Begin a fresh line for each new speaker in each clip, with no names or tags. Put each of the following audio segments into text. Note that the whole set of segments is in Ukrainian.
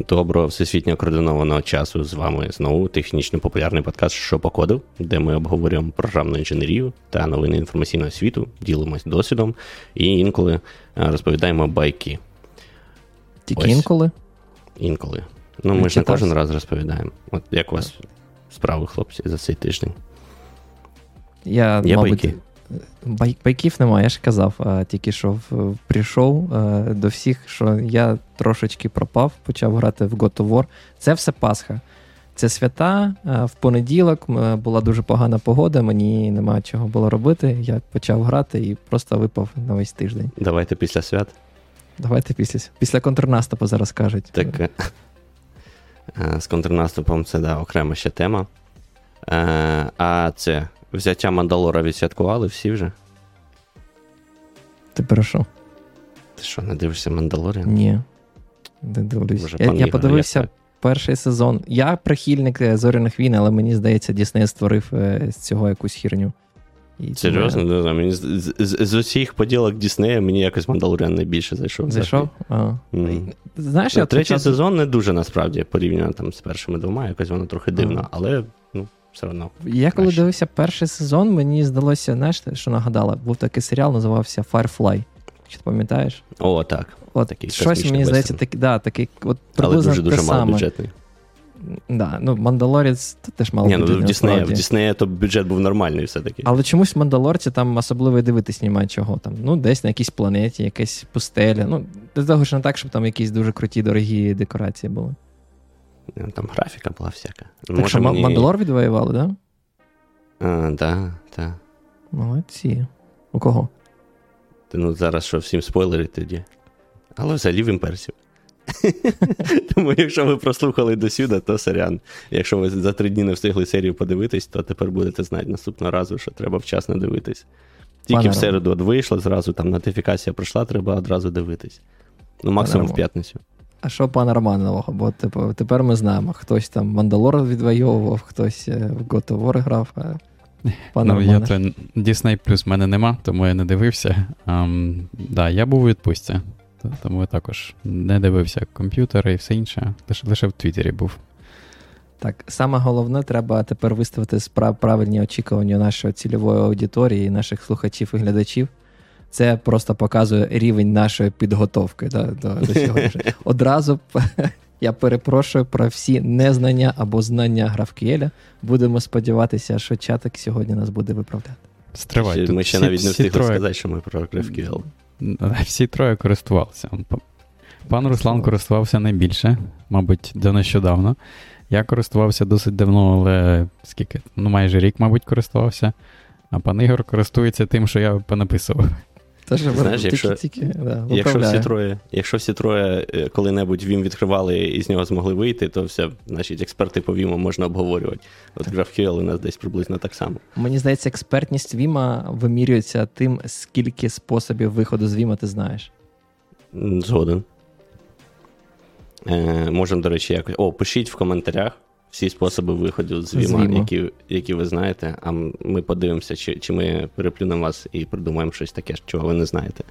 Доброго всесвітньо координованого часу з вами знову технічно популярний подкаст «Що по коду», де ми обговорюємо програмну інженерію та новини інформаційного світу, ділимось досвідом і інколи е, розповідаємо байки.
Тільки Ось. інколи?
Інколи. Ну, ми ж не кожен раз розповідаємо. От як у вас справи, хлопці, за цей тиждень?
Я, Є мабуть, байки? Бай, байків немає, я ж казав, а, тільки що в, прийшов а, до всіх, що я трошечки пропав, почав грати в God of War. Це все Пасха. Це свята. А, в понеділок була дуже погана погода, мені немає чого було робити. Я почав грати і просто випав на весь тиждень.
Давайте після свят.
Давайте після після контрнаступу зараз кажуть.
Так е, е, з контрнаступом це да, окрема ще тема. Е, а це Взяття Мандалора відсвяткували всі вже.
Ти про що?
Ти що, не дивишся Мандалоріан?
Ні. Не дивлюсь. Боже, я, я подивився я перший сезон. Я прихильник е, зоряних війн, але мені здається, Дісней створив е, з цього якусь хірню.
І Серйозно, не знаю. Мені з, з, з усіх поділок Діснея мені якось Мандалоріан найбільше зайшов.
Зайшов? Ага.
Mm. Знаєш, я Третій сезон не дуже насправді порівняно там з першими двома, якось воно трохи дивно, ага. але ну, все одно.
Я коли дивився перший сезон, мені здалося, знаєш, що нагадала, був такий серіал, називався Firefly. Чи ти пам'ятаєш?
О, так.
От такий Щось мені здається, такий, да, такий, от
Але дуже дуже малобюджетний.
Да, ну Мандалорець теж мало Ні, ну,
в Діснея, в Діснея то бюджет був нормальний все-таки.
Але чомусь в Мандалорці там особливо дивитись немає чого. Там, Ну, десь на якійсь планеті, якась пустеля. Ну, до того ж не так, щоб там якісь дуже круті, дорогі декорації були.
Там графіка була всяка.
Так Може, що мені... Мандалор відвоювали, так? Да?
А, да, так.
Молодці. У кого?
Ти Ну, зараз що всім спойлери тоді. Але взагалі в імперсів. Тому, якщо ви прослухали до сюди, то сорян. Якщо ви за три дні не встигли серію подивитись, то тепер будете знати наступного разу, що треба вчасно дивитись. Тільки Пане в середу от вийшло, зразу там нотифікація пройшла, треба одразу дивитись. Ну, максимум в п'ятницю.
А що пана Романового? Бо типу, тепер ми знаємо, хтось там Мандалор відвоював, хтось е, в God of War грав. А пан
ну, я то Disney Plus в мене нема, тому я не дивився. Um, да, Я був у відпустці, тому я також не дивився комп'ютери і все інше. Лише, лише в Твіттері був.
Так, саме головне, треба тепер виставити правильні очікування нашої цільової аудиторії, наших слухачів і глядачів це просто показує рівень нашої підготовки до, до, до сьогодні. Одразу я перепрошую про всі незнання або знання графкіеля. Будемо сподіватися, що чатик сьогодні нас буде виправляти.
Стривайте. Ми ще всі, навіть не встигли троє... сказати, що ми про GraphQL.
Всі троє користувалися. Пан Руслан користувався найбільше, мабуть, до нещодавно. Я користувався досить давно, але скільки? Ну, майже рік, мабуть, користувався. А пан Ігор користується тим, що я понаписував.
Тож, Знаєш, якщо тільки, да, якщо, всі троє якщо всі троє е, коли-небудь Вім відкривали і з нього змогли вийти, то все, значить, експерти по Віму можна обговорювати. От GraphQL у нас десь приблизно так само.
Мені здається, експертність Віма вимірюється тим, скільки способів виходу з Віма ти знаєш.
Згоден. Е, Можемо, до речі, якось. О, пишіть в коментарях всі способи виходу з Віма, які які ви знаєте, а ми подивимося, чи чи ми переплюнемо вас і придумаємо щось таке, чого ви не знаєте.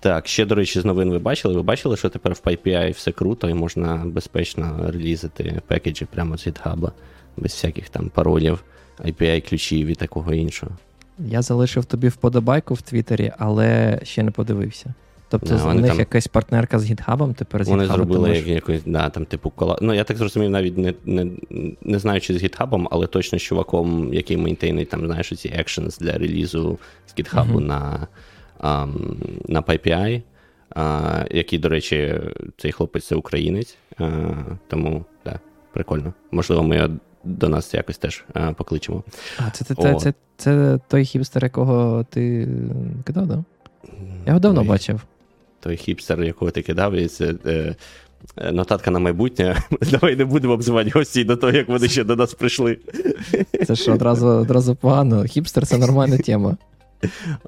Так, ще, до речі, з новин ви бачили? Ви бачили, що тепер в PyPI все круто і можна безпечно релізити пекеджі прямо з GitHub, без всяких там паролів, API-ключів і такого іншого.
Я залишив тобі вподобайку в Твіттері, але ще не подивився. Тобто да, в них там, якась партнерка з гітхабом тепер з
Вони зробили як, якось, да, там, типу, кола. Ну, я так зрозумів, навіть не не, не знаю, чи з гітхабом, але точно з чуваком, який мейнтейнить там, знаєш, ці actions для релізу з гітхабу uh-huh. на um, на PyPI, uh, який, до речі, цей хлопець це українець. Uh, тому, так, да, прикольно. Можливо, ми його до нас якось теж покличемо.
А, це, це, це, це, це той хіпстер, якого ти кидав? Да? Я його давно бачив
той хіпстер, якого ти кидав, і це е, нотатка на майбутнє. Давай не будемо обзивати гості до того, як вони ще до нас прийшли.
Це ж одразу одразу погано. Хіпстер це нормальна тема.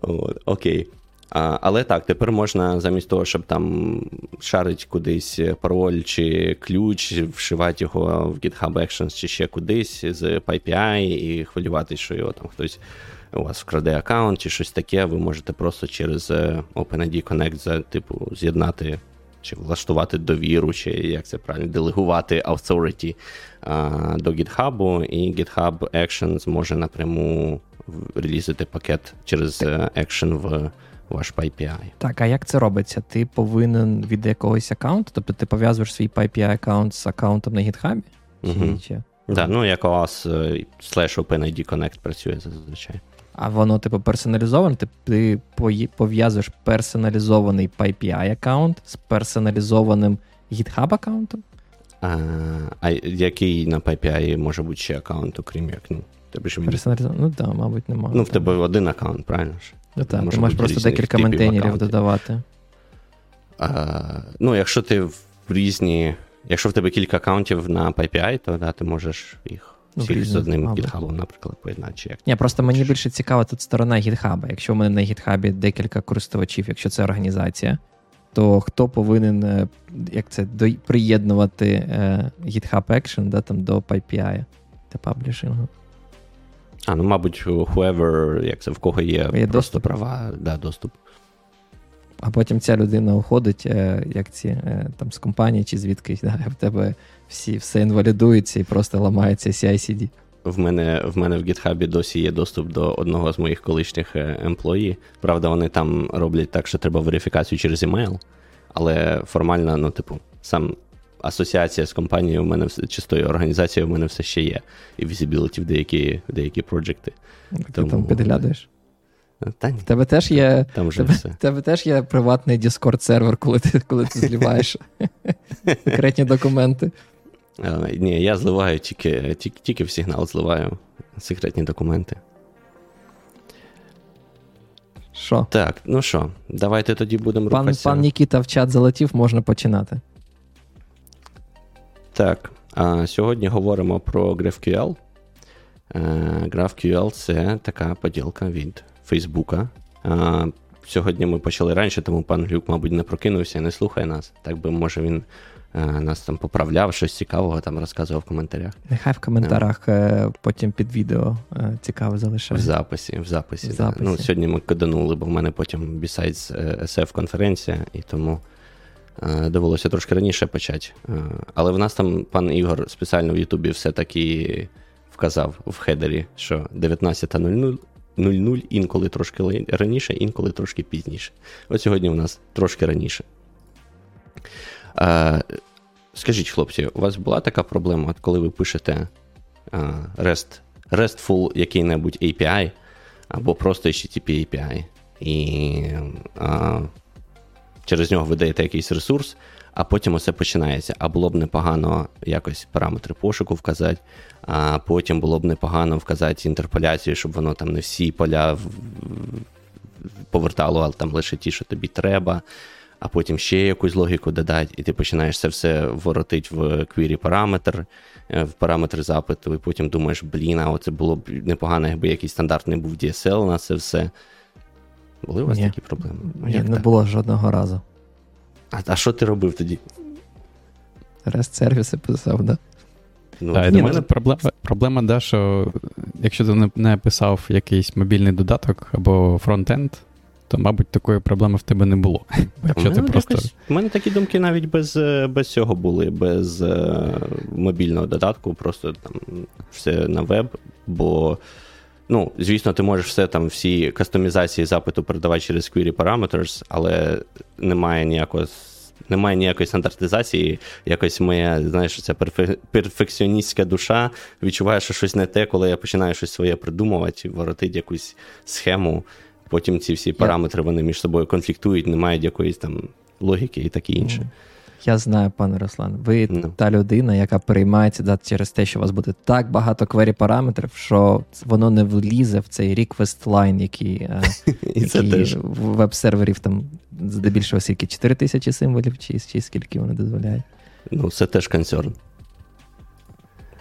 От, Окей. А, Але так, тепер можна замість того, щоб там шарить кудись пароль чи ключ, вшивати його в GitHub Actions чи ще кудись з PyPI і хвилюватися, що його там хтось у вас вкраде аккаунт чи щось таке, ви можете просто через е, OpenID Connect за, типу, з'єднати чи влаштувати довіру, чи як це правильно, делегувати authority а, до GitHub, і GitHub Actions може напряму релізити пакет через е, Action в ваш PyPI.
Так, а як це робиться? Ти повинен від якогось аккаунту, тобто ти пов'язуєш свій PyPI аккаунт з аккаунтом на GitHub?
Угу. Чи, Да, ну як у вас slash OpenID Connect працює зазвичай.
А воно, типу, персоналізоване, ти, пов'язуєш персоналізований PyPI аккаунт з персоналізованим GitHub аккаунтом?
А а який на PyPI може бути ще аккаунт, окрім як? ну, тебе ж
Персоналізований? Ну так, да, мабуть, немає.
Ну, в тебе один аккаунт, правильно ж?
Ну так, ти можеш просто декілька мейнтейнерів додавати.
А, Ну, якщо ти в різні. Якщо в тебе кілька аккаунтів на PyPI, то да, ти можеш їх ну, всіх з одним GitHub, наприклад, поєднати. Чи як
Ні, просто мені більше цікава тут сторона GitHub. Якщо в мене на GitHub декілька користувачів, якщо це організація, то хто повинен е, як це, до, приєднувати е, GitHub Action да, там, до PyPI та паблішингу?
А, ну, мабуть, whoever, як це в кого є,
є доступ.
права, да, доступ.
А потім ця людина уходить, е, як ці е, там з компанії чи звідкись, да, в тебе всі все інвалідується і просто ламається CI-CD.
В мене в мене в GitHub досі є доступ до одного з моїх колишніх емплої. Правда, вони там роблять так, що треба верифікацію через email, але формально, ну, типу, сам асоціація з компанією в мене чи з тою організацією в мене все ще є. І visibility в деякі в деякі проджекти.
Ти Тому... там підглядаєш?
Та
ні. Тебе теж є
там вже тебе, все.
тебе теж є приватний Discord сервер, коли ти коли ти зливаєш секретні документи.
А, ні, я зливаю тільки, тільки тільки в сигнал зливаю секретні документи.
Що?
Так, ну що, давайте тоді будемо
пан,
рухатися.
Пан Нікіта в чат залетів, можна починати.
Так, а сьогодні говоримо про GraphQL. Е, GraphQL це така поділка від Фейсбука. Сьогодні ми почали раніше, тому пан Глюк, мабуть, не прокинувся і не слухає нас. Так би, може, він е, нас там поправляв, щось цікавого там розказував в коментарях.
Нехай в коментарях е, потім під відео цікаво залишає.
В записі, в записі. В записі. Ну, Сьогодні ми коданули, бо в мене потім Besides SF конференція, і тому довелося трошки раніше почати. Але в нас там пан Ігор спеціально в Ютубі все-таки вказав в хедері, що 19.00 інколи трошки раніше, інколи трошки пізніше. От сьогодні у нас трошки раніше. Скажіть, хлопці, у вас була така проблема, коли ви пишете а, REST, RESTful який-небудь API або просто HTTP API, і а, через нього ви даєте якийсь ресурс, а потім усе починається. А було б непогано якось параметри пошуку вказати, а потім було б непогано вказати інтерполяцію, щоб воно там не всі поля повертало, але там лише ті, що тобі треба. А потім ще якусь логіку додати, і ти починаєш це все воротити в квірі параметр, е, в параметр запиту, і потім думаєш, блін, а оце було б непогано, якби якийсь стандартний був DSL на це все. Були у вас
Ні.
такі проблеми?
Ні, Як не так? було жодного разу.
А а що ти робив тоді?
Рест сервіси писав, да?
Ну, так, Ні, мене проблема, проблема, да, що якщо ти не, не писав якийсь мобільний додаток або фронтенд, то, мабуть, такої проблеми в тебе не було.
Якщо ти просто... якось, У мене такі думки навіть без е, без цього були, без е, мобільного додатку, просто там все на веб, бо. Ну, звісно, ти можеш все там, всі кастомізації запиту передавати через query parameters, але немає ніякого. Немає ніякої стандартизації, якось моя, знаєш, ця перфекціоністська душа відчуває, що щось не те, коли я починаю щось своє придумувати, воротити якусь схему. Потім ці всі параметри вони між собою конфліктують, не мають якоїсь там логіки і таке інше.
Я знаю, пане Руслан, ви no. Ну. та людина, яка переймається да, через те, що у вас буде так багато квері параметрів, що воно не влізе в цей request line, який, е, який в веб-серверів там здебільшого скільки 4 тисячі символів, чи, чи скільки вони дозволяють.
Ну, це теж концерн.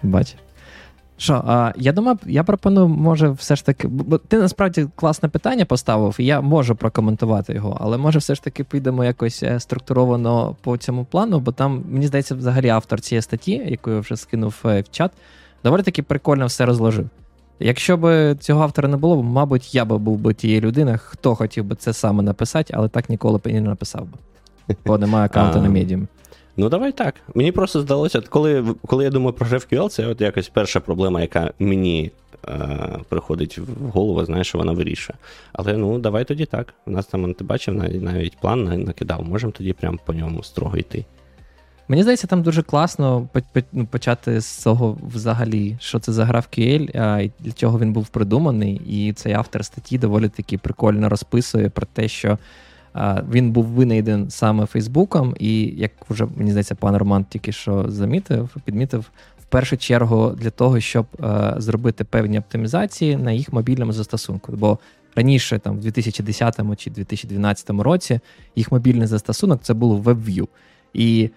Бачиш. Що, а, я думаю, я пропоную, може, все ж таки, бо ти насправді класне питання поставив, і я можу прокоментувати його, але може все ж таки підемо якось е, структуровано по цьому плану, бо там, мені здається, взагалі автор цієї статті, яку я вже скинув е, в чат, доволі таки прикольно все розложив. Якщо б цього автора не було, мабуть, я би був би тією людиною, хто хотів би це саме написати, але так ніколи б і не написав би. бо немає аккаунту на Medium.
Ну, давай так. Мені просто здалося, коли коли я думаю про GraphQL, це от якось перша проблема, яка мені е, приходить в голову, знаєш, що вона вирішує. Але ну, давай тоді так. У нас там, ти бачив, навіть, план накидав, можемо тоді прямо по ньому строго йти.
Мені здається, там дуже класно ну, почати з цього взагалі, що це за GraphQL, а для чого він був придуманий. І цей автор статті доволі таки прикольно розписує про те, що він був винайден саме Фейсбуком, і як вже мені здається, пан Роман тільки що замітив, підмітив. В першу чергу для того, щоб е, зробити певні оптимізації на їх мобільному застосунку. Бо раніше, там, в 2010 чи 2012 році, їх мобільний застосунок це було WebView. І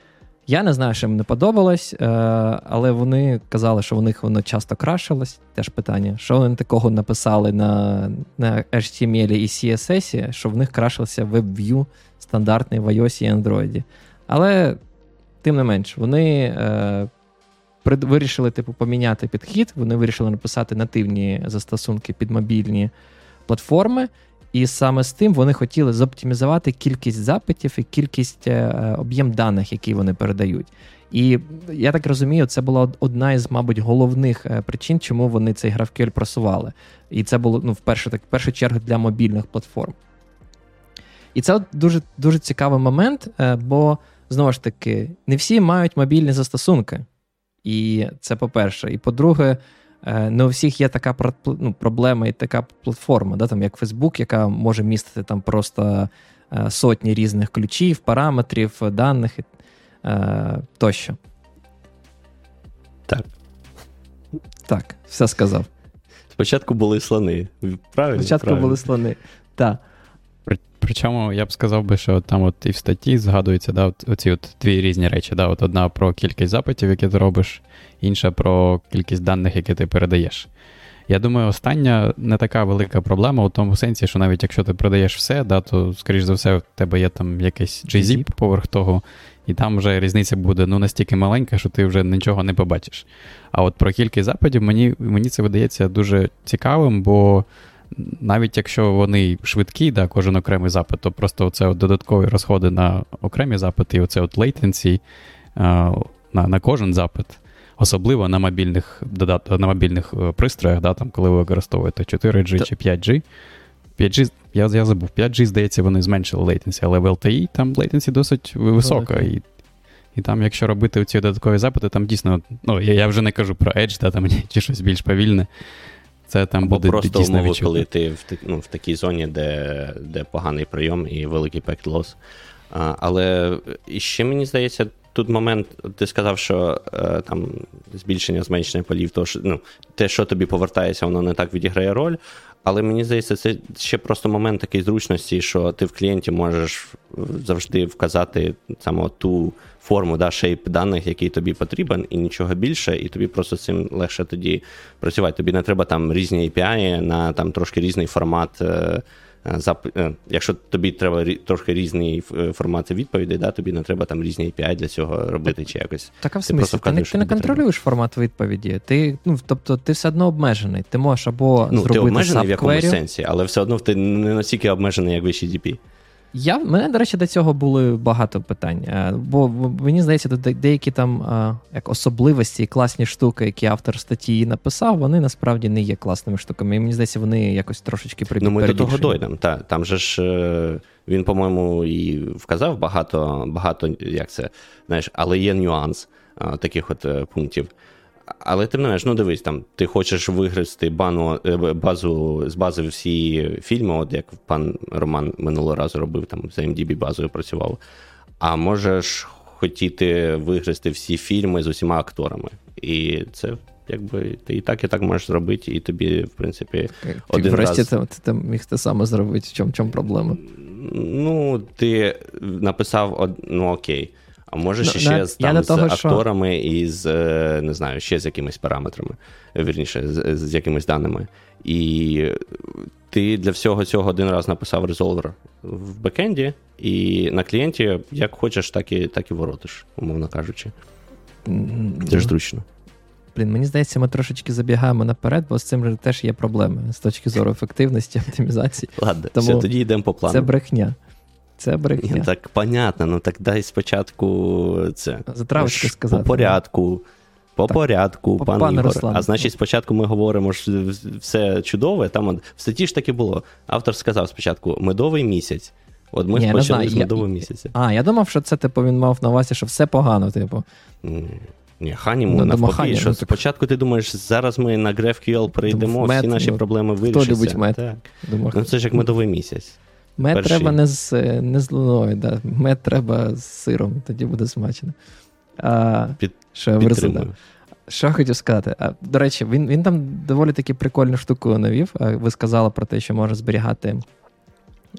я не знаю, що їм не подобалось, е, але вони казали, що у них воно часто крашилось. Теж питання, що вони такого написали на на HTML і CSS, що в них крашився WebView стандартний в iOS і Android. Але, тим не менш, вони е, вирішили типу, поміняти підхід, вони вирішили написати нативні застосунки під мобільні платформи. І саме з тим вони хотіли зоптимізувати кількість запитів і кількість е, об'єм даних, які вони передають. І я так розумію, це була одна із, мабуть, головних е, причин, чому вони цей GraphQL просували. І це було ну, в першу, так, в першу чергу для мобільних платформ. І це дуже дуже цікавий момент, е, бо знову ж таки, не всі мають мобільні застосунки. І це по-перше. І по-друге, Е, не у всіх є така ну, проблема і така платформа, да, там, як Facebook, яка може містити там просто е, сотні різних ключів, параметрів, даних е, тощо.
Так.
Так, все сказав.
Спочатку були слони. Правильно?
Спочатку
правильно.
були слони. Так.
Причому я б сказав би, що там от і в статті згадуються да, оці от дві різні речі. Да, от Одна про кількість запитів, які ти робиш, інша про кількість даних, які ти передаєш. Я думаю, остання не така велика проблема у тому сенсі, що навіть якщо ти продаєш все, да, то, скоріш за все, в тебе є там якийсь JZip поверх того, і там вже різниця буде ну, настільки маленька, що ти вже нічого не побачиш. А от про кількість запитів мені, мені це видається дуже цікавим, бо навіть якщо вони швидкі, да, кожен окремий запит, то просто це додаткові розходи на окремі запити, і оце от latency на на кожен запит, особливо на мобільних додат, на мобільних е, пристроях, да, там, коли ви використовуєте 4G чи 5G. 5G, я я забув, 5G, здається, вони зменшили latency, але в LTE там latency досить висока. І і там, якщо робити ці додаткові запити, там дійсно, ну, я я вже не кажу про Edge, да, там, чи щось більш повільне. Це там
Або
буде
просто умови, коли ти в ну, в такій зоні, де де поганий прийом і великий пект лос. Але Але ще мені здається, тут момент, ти сказав, що е, там збільшення, зменшення полів, то що, ну, те, що тобі повертається, воно не так відіграє роль. Але мені здається, це ще просто момент такої зручності, що ти в клієнті можеш завжди вказати саме ту форму, да, шейп даних, який тобі потрібен, і нічого більше, і тобі просто цим легше тоді працювати. Тобі не треба там різні API на там трошки різний формат. Е, Зап... Е, якщо тобі треба трошки різний е, формат відповідей, да, тобі не треба там різні API для цього робити чи якось.
Так, а в смислі, ти, ти, не, ти не контролюєш треба. формат відповіді. Ти, ну, Тобто ти все одно обмежений. Ти можеш або ну, зробити
ти обмежений в якомусь сенсі, але все одно ти не настільки обмежений, як в HTTP.
Я, Мене, до речі, до цього були багато питань. Е, бо мені здається, деякі там е, як особливості і класні штуки, які автор статті написав, вони насправді не є класними штуками. І мені здається, вони якось трошечки.
Ну, ми до того дойдемо. Та, Там же ж е, він, по-моєму, і вказав багато, багато, як це, знаєш, але є нюанс таких от пунктів. Але тим не менш, ну дивись, там ти хочеш виграти бану, е, базу з бази всі фільми, от як пан Роман минулого разу робив, там за MDB базою працював. А можеш хотіти виграти всі фільми з усіма акторами. І це якби ти і так, і так можеш зробити, і тобі, в принципі,
ти один врешті раз... ти, ти, ти міг те саме зробити. В чому, в чому проблема?
Ну, ти написав, ну окей. А може ну, ще з, там, з того, акторами що... і з е, не знаю, ще з якимись параметрами, вірніше, з, з якимись даними. І ти для всього цього один раз написав резолвер в бекенді, і на клієнті як хочеш, так і так і воротиш, умовно кажучи. Це ж зручно.
Блін, мені здається, ми трошечки забігаємо наперед, бо з цим теж є проблеми з точки зору ефективності, оптимізації.
Ладно, Тому все, тоді йдемо по плану.
Це брехня. Це брехня.
Так понятно, ну так дай спочатку це.
Затравочки сказати.
По порядку. По так. порядку, пан, пан Ігор. Руслан. А значить, спочатку ми говоримо, що все чудове. Там от, в статті ж таки було. Автор сказав спочатку медовий місяць. От ми Ні, почали з медового місяця.
А, я думав, що це типу він мав на увазі, що все погано, типу.
Ні, Ханіму ну, навпаки, хані, що ну, так... спочатку ти думаєш, зараз ми на GraphQL прийдемо, мед, всі наші ну, проблеми вирішаться.
Хто любить мед?
Так. Думаю, ну це ж як медовий місяць.
Мед Перший. треба не з не з луною, да. мед треба з сиром, тоді буде смачно. А, Під, що я Що хотів сказати? А, До речі, він він там доволі таки прикольну штуку навів. Ви сказали про те, що може зберігати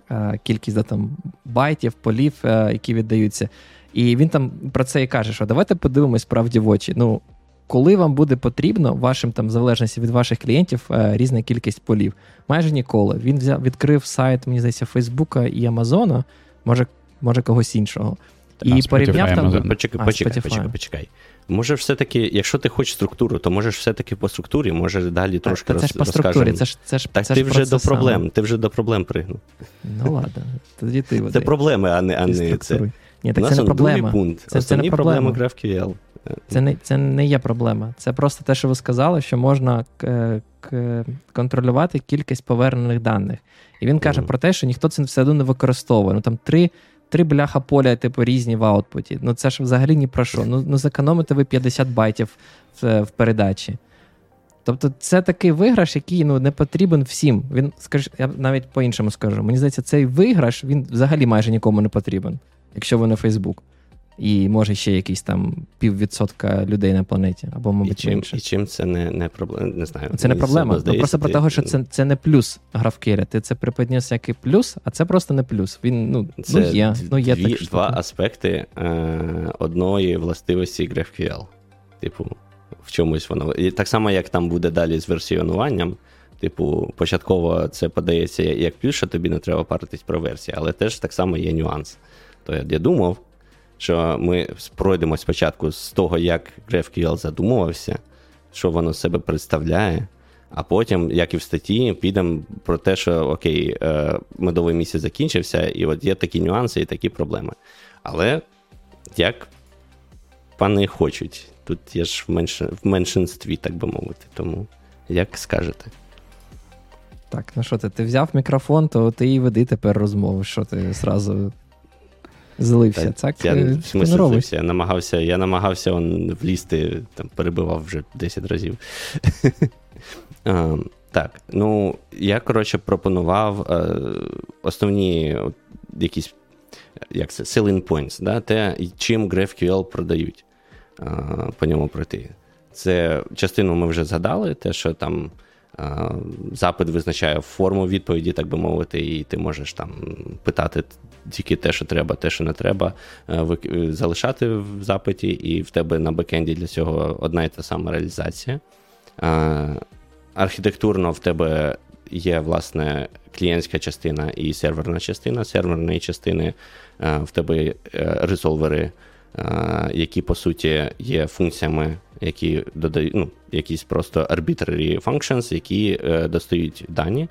а, кількість да, там, байтів, полів, а, які віддаються. І він там про це і каже, що давайте подивимось справді в очі. Ну, коли вам буде потрібно, вашим там, в залежності від ваших клієнтів, е, різна кількість полів. Майже ніколи. Він взяв, відкрив сайт, мені здається, Фейсбука і Амазона, може, може когось іншого. І порівняв там.
Почекай, почекай, почекай, почекай. Може, все-таки, якщо ти хочеш структуру, то можеш все-таки по структурі, може далі трошки
так,
роз,
це ж по структурі, це ж це ж
Так
це
ти ж вже до проблем, ти вже до проблем пригнув.
Ну ладно, тоді ти
Це проблеми, а не а не це.
Ні, так це не проблема.
пункт.
Це, це не
проблема GraphQL.
Це не це не є проблема. Це просто те, що ви сказали, що можна к, к, контролювати кількість повернених даних. І він каже mm-hmm. про те, що ніхто це все одно не використовує. Ну там три три бляха поля, типу, різні в аутпуті. Ну це ж взагалі ні про що. Ну ну зекономите ви 50 байтів в, в передачі. Тобто це такий виграш, який ну, не потрібен всім. Він скаж, я навіть по-іншому скажу. Мені здається, цей виграш він взагалі майже нікому не потрібен якщо ви не Фейсбук. І може ще якийсь там піввідсотка людей на планеті, або, мабуть,
і чим,
менше.
І чим це не не проблема? Не знаю.
Це не проблема. Ну, Просто про того, що це це не плюс графкеля. Ти це приподніс як і плюс, а це просто не плюс. Він ну, це ну є. ну є
дві, так Два аспекти е, одної властивості GraphQL. Типу, в чомусь воно. І так само, як там буде далі з версіонуванням. Типу, початково це подається як плюс, що тобі не треба паритись про версії, але теж так само є нюанс. То я, я думав, що ми пройдемо спочатку з того, як GraphQL задумувався, що воно себе представляє, а потім, як і в статті, підемо про те, що окей, е, медовий місяць закінчився, і от є такі нюанси і такі проблеми. Але як пани хочуть, тут я ж в, менш... в меншинстві, так би мовити, тому як скажете.
Так, ну що ти? Ти взяв мікрофон, то ти і веди тепер розмову. Що ти зразу злився? Так, так?
Я в смислі злився. Я намагався я намагався он влізти, там, перебивав вже 10 разів. а, так, ну я, коротше, пропонував а, основні якісь як це, selling points, да, те, чим GraphQL продають а, по ньому пройти. Це частину ми вже згадали, те, що там. Запит визначає форму відповіді, так би мовити, і ти можеш там питати тільки те, що треба, те, що не треба, е, залишати в запиті, і в тебе на бекенді для цього одна і та сама реалізація. Архітектурно в тебе є, власне, клієнтська частина і серверна частина. Серверної частини е, в тебе е, резолвери, які, по суті, є функціями які додають ну, якісь просто arbitrary functions, які е, достають дані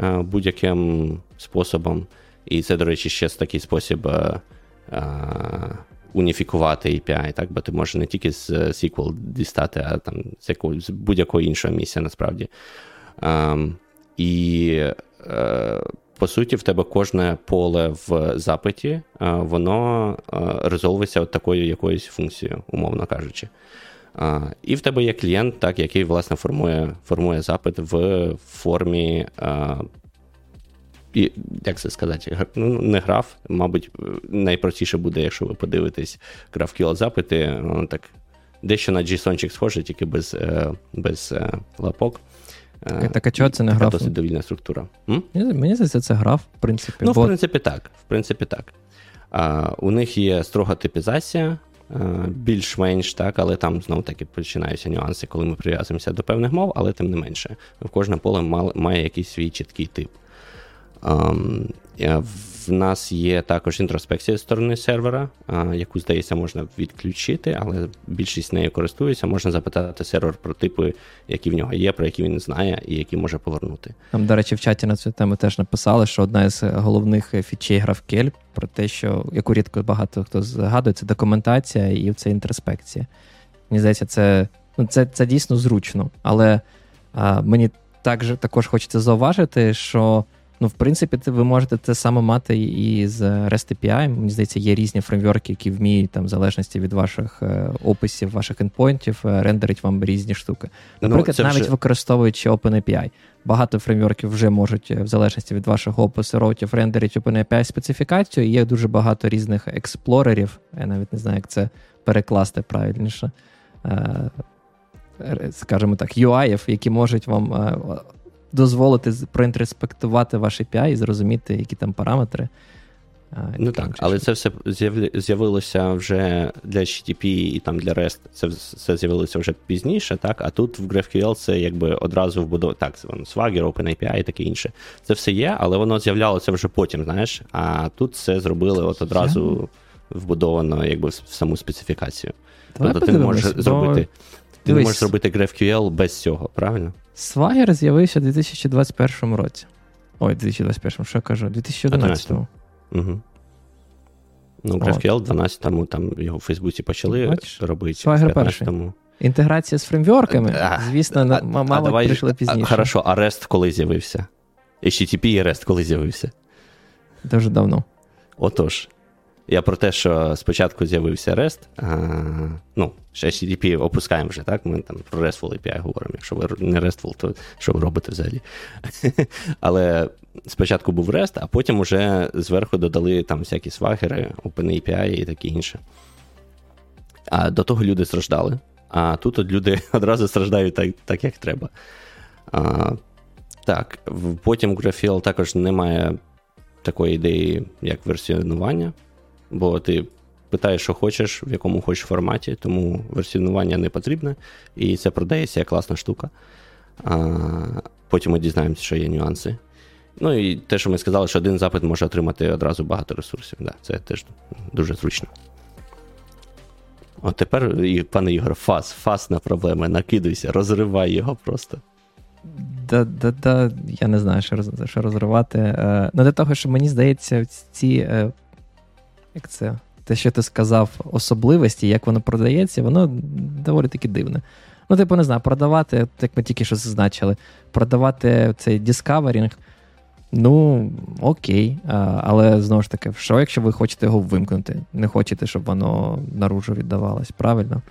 е, будь-яким способом. І це, до речі, ще такий спосіб е, е, уніфікувати API, так? бо ти можеш не тільки з SQL дістати, а там з, якого, з будь-якого іншого місця насправді. Ем, і е, по суті, в тебе кожне поле в запиті, е, воно резолвиться от такою якоюсь функцією, умовно кажучи. І в тебе є клієнт, так, який власне формує формує запит в формі. І, Як це сказати, ну, не граф, мабуть, найпростіше буде, якщо ви подивитесь GraphQL запити, так дещо на JSON схоже, тільки без е, без е, лапок.
Так, так а чого це не граф?
Це досить довільна структура.
М? Мені здається, це граф, в принципі.
Ну, бо... в принципі, так. В принципі, так. А, У них є строга типізація, Е, більш-менш так, але там знову таки починаються нюанси, коли ми прив'язуємося до певних мов, але тим не менше, кожне поле має якийсь свій чіткий тип. Um, в нас є також інтроспекція з сторони сервера, яку, здається, можна відключити, але більшість нею користується. Можна запитати сервер про типи, які в нього є, про які він знає, і які може повернути.
Там, до речі, в чаті на цю тему теж написали, що одна з головних фічей GraphQL про те, що яку рідко багато хто згадує, це документація і це інтроспекція. Мені здається, це ну, це, це дійсно зручно, але а, мені також, також хочеться зауважити, що. Ну, в принципі, ви можете те саме мати і з REST API. Мені здається, є різні фреймворки, які вміють там в залежності від ваших е, описів, ваших ендпойнтів, е, рендерить вам різні штуки. Ну, Наприклад, ну, навіть вже... використовуючи OpenAPI. Багато фреймворків вже можуть, е, в залежності від вашого опису роутів, рендерити OpenAPI специфікацію. І є дуже багато різних експлорерів. Я навіть не знаю, як це перекласти правильніше. Скажімо так, UI, які можуть вам дозволити проінтерспектувати ваш API і зрозуміти, які там параметри.
Ну так, але це все з'явилося вже для HTTP і там для REST. Це все з'явилося вже пізніше, так? А тут в GraphQL це якби одразу вбудов... Так, Swagger, OpenAPI і таке інше. Це все є, але воно з'являлося вже потім, знаєш. А тут все зробили от одразу вбудовано якби в саму специфікацію. Тобто ти можеш зробити. Ти не можеш зробити GraphQL без цього, правильно?
Swagger з'явився у 2021 році. Ой, 2021, що я кажу? 2011-му.
Угу. Ну, GraphQL 12-му там його в Фейсбуці почали Бачиш? робити.
Swagger перший. Інтеграція з фреймворками, звісно, а, мабуть, а давай, прийшли пізніше.
А, хорошо, а REST коли з'явився? HTTP і REST коли з'явився?
Дуже давно.
Отож. Я про те, що спочатку з'явився REST, а, ну, HTTP опускаємо вже, так? Ми там про RESTful API говоримо. Якщо ви не RESTful, то що ви робите взагалі? Але спочатку був REST, а потім вже зверху додали там всякі свагери, OpenAPI і таке інше. А до того люди страждали. А тут от люди одразу страждають так, так як треба. А, Так, потім GraphQL також немає такої ідеї, як версіонування бо ти питаєш, що хочеш, в якому хочеш форматі, тому версіонування не потрібне, і це продається як класна штука. А, Потім ми дізнаємося, що є нюанси. Ну і те, що ми сказали, що один запит може отримати одразу багато ресурсів. Да, Це теж дуже зручно. От тепер, пане Ігор, фас, фас на проблеми, накидуйся, розривай його просто.
Да-да-да, Я не знаю, що роз, що розривати. Е, ну, Для того, що мені здається, ці е, як це? Те, що ти сказав, особливості, як воно продається, воно доволі таки дивне. Ну, типу, не знаю, продавати, як ми тільки що зазначили, продавати цей Discovering, ну, окей. А, Але знову ж таки, що, якщо ви хочете його вимкнути, не хочете, щоб воно наружу віддавалось, правильно?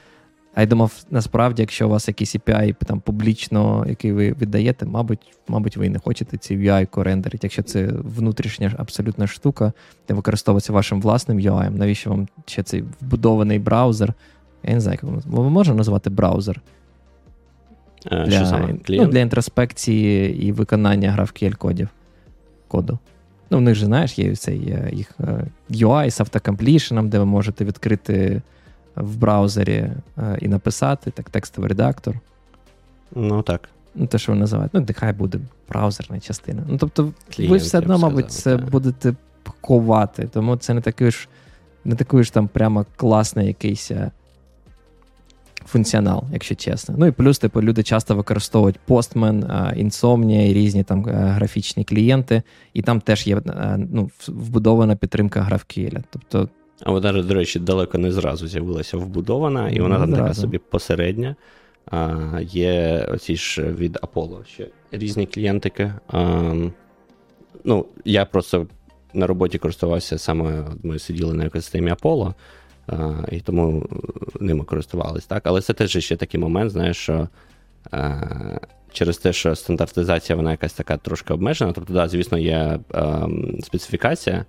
А я думав, насправді, якщо у вас якийсь API там публічно, який ви віддаєте, мабуть, мабуть, ви не хочете ці UI рендерити. Якщо це внутрішня абсолютна штука, де використовується вашим власним UI, навіщо вам ще цей вбудований браузер? Я не знаю, як ви можемо назвати браузер?
А, для, що саме?
Ну, для інтроспекції і виконання GraphQL кодів коду. Ну, в них же, знаєш, є цей е, їх е, UI з автокомплішеном, де ви можете відкрити в браузері е, і написати, так, текстовий редактор.
Ну так.
Ну, те, що ви називаєте, ну, нехай буде браузерна частина. Ну, тобто, Клієнт, ви все одно, мабуть, це так. будете ховати, тому це не такий ж не такий ж там прямо класний якийсь е, функціонал, якщо чесно. Ну і плюс, типу, люди часто використовують Postman, Insomnia і різні там е, графічні клієнти, і там теж є ну, вбудована підтримка GraphQL. Тобто
а вона, до речі, далеко не зразу з'явилася вбудована, і вона там така собі посередня. А, Є оці ж від Apollo ще різні клієнтики. А, Ну, Я просто на роботі користувався саме, ми сиділи на екосистемі Apollo, а, і тому ними користувалися. так? Але це теж ще такий момент, знаєш, що а, через те, що стандартизація вона якась така трошки обмежена. Тобто, да, звісно, є а, специфікація.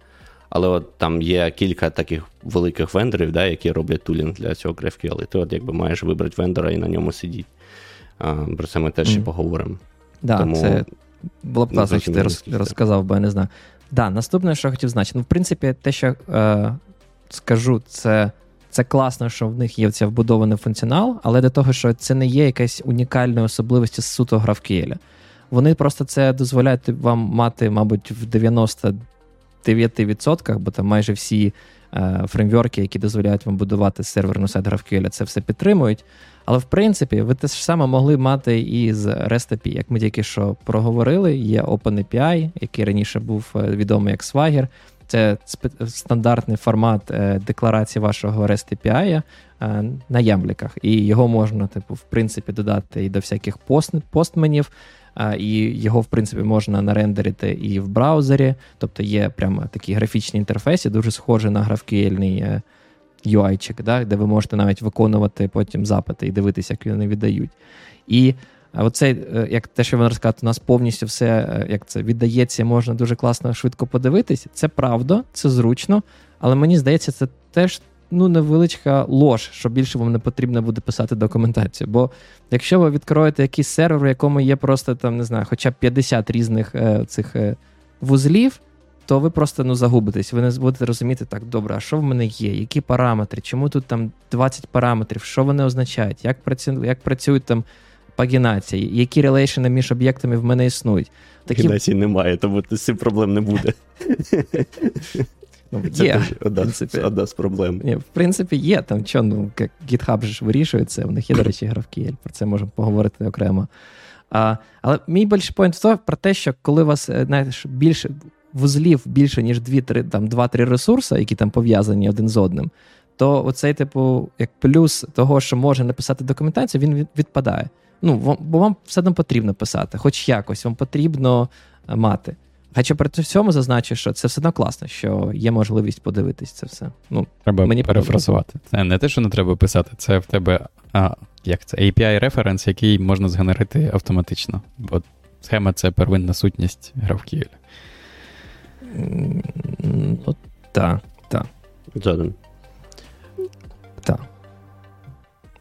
Але от там є кілька таких великих вендорів, да, які роблять тулінг для цього GraphQL. І ти от якби маєш вибрати вендора і на ньому сидіти. Про це ми теж ще mm. поговоримо.
Да, Тому... це було б класно, якщо ти роз, розказав, бо я не знаю. Да, наступне, що я хотів значити. Ну, в принципі, те, що е, скажу, це це класно, що в них є ця вбудований функціонал, але для того, що це не є якась унікальна особливість з суто GraphQL. вони просто це дозволяють вам мати, мабуть, в 99%, бо там майже всі е, фреймворки, які дозволяють вам будувати серверну сайт GraphQL, це все підтримують. Але в принципі, ви те ж саме могли мати і з REST API. Як ми тільки що проговорили, є OpenAPI, який раніше був е, відомий як Swagger. Це стандартний формат е, декларації вашого REST API на ямліках. І його можна, типу, в принципі, додати і до всяких пост, постменів, і його, в принципі, можна нарендерити і в браузері. Тобто є прямо такі графічні інтерфейси, дуже схожі на GraphQL UI-чик, да, де ви можете навіть виконувати потім запити і дивитися, як вони віддають. І оце, е, як те, що ви розказати, у нас повністю все е, як це віддається, можна дуже класно швидко подивитись. Це правда, це зручно, але мені здається, це теж ну, невеличка лож, що більше вам не потрібно буде писати документацію. Бо якщо ви відкроєте якийсь сервер, в якому є просто там, не знаю, хоча б 50 різних е, цих е, вузлів то ви просто ну, загубитесь. Ви не будете розуміти, так, добре, а що в мене є, які параметри, чому тут там 20 параметрів, що вони означають, як працю, як працюють там пагінації, які релейшени між об'єктами в мене існують.
Такі... Пагінації немає, тому з цим проблем не буде.
Ну, Це є,
одна, принципі, одна з проблем.
Ні, В принципі, є там що, ну, як GitHub же ж вирішує це, в них є, до речі, графки, про це можемо поговорити окремо. А, Але мій більший поінт в тому про те, що коли у вас е, знаєш, більше вузлів більше, ніж 2-3 ресурси, які там пов'язані один з одним, то оцей, типу, як плюс того, що може написати документацію, він відпадає. Ну, Бо вам все одно потрібно писати, хоч якось, вам потрібно е, мати. Хоча при цьому зазначу, що це все одно класно, що є можливість подивитись це все. Ну,
Треба мені перефразувати. Це не те, що не треба писати, це в тебе а, як це, API референс, який можна згенерити автоматично. Бо схема це первинна сутність GraphQL.
Ну, так, так.
Згоден.
Так.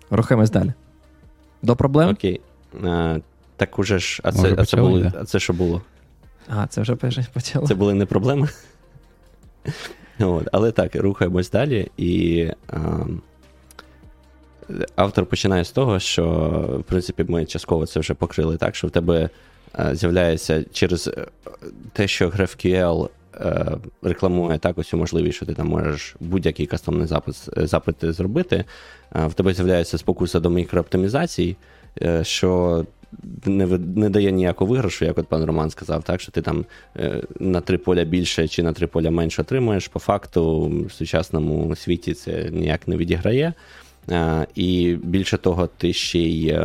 Рухаємось далі. До проблем?
Окей. А, Так уже ж. А це, а це, було, а це що було?
А, це вже почало.
Це були не проблеми. От, Але так, рухаємось далі. І а, автор починає з того, що, в принципі, ми частково це вже покрили так, що в тебе з'являється через те, що GraphQL Е, рекламує також цю можливість, що ти там можеш будь-який кастомний запит запит зробити. Е, в тебе з'являється спокуса до мікрооптимізацій, е, що не не дає ніякого виграшу, як от пан Роман сказав, так що ти там на три поля більше чи на три поля менше отримуєш. По факту в сучасному світі це ніяк не відіграє. І більше того, ти ще й,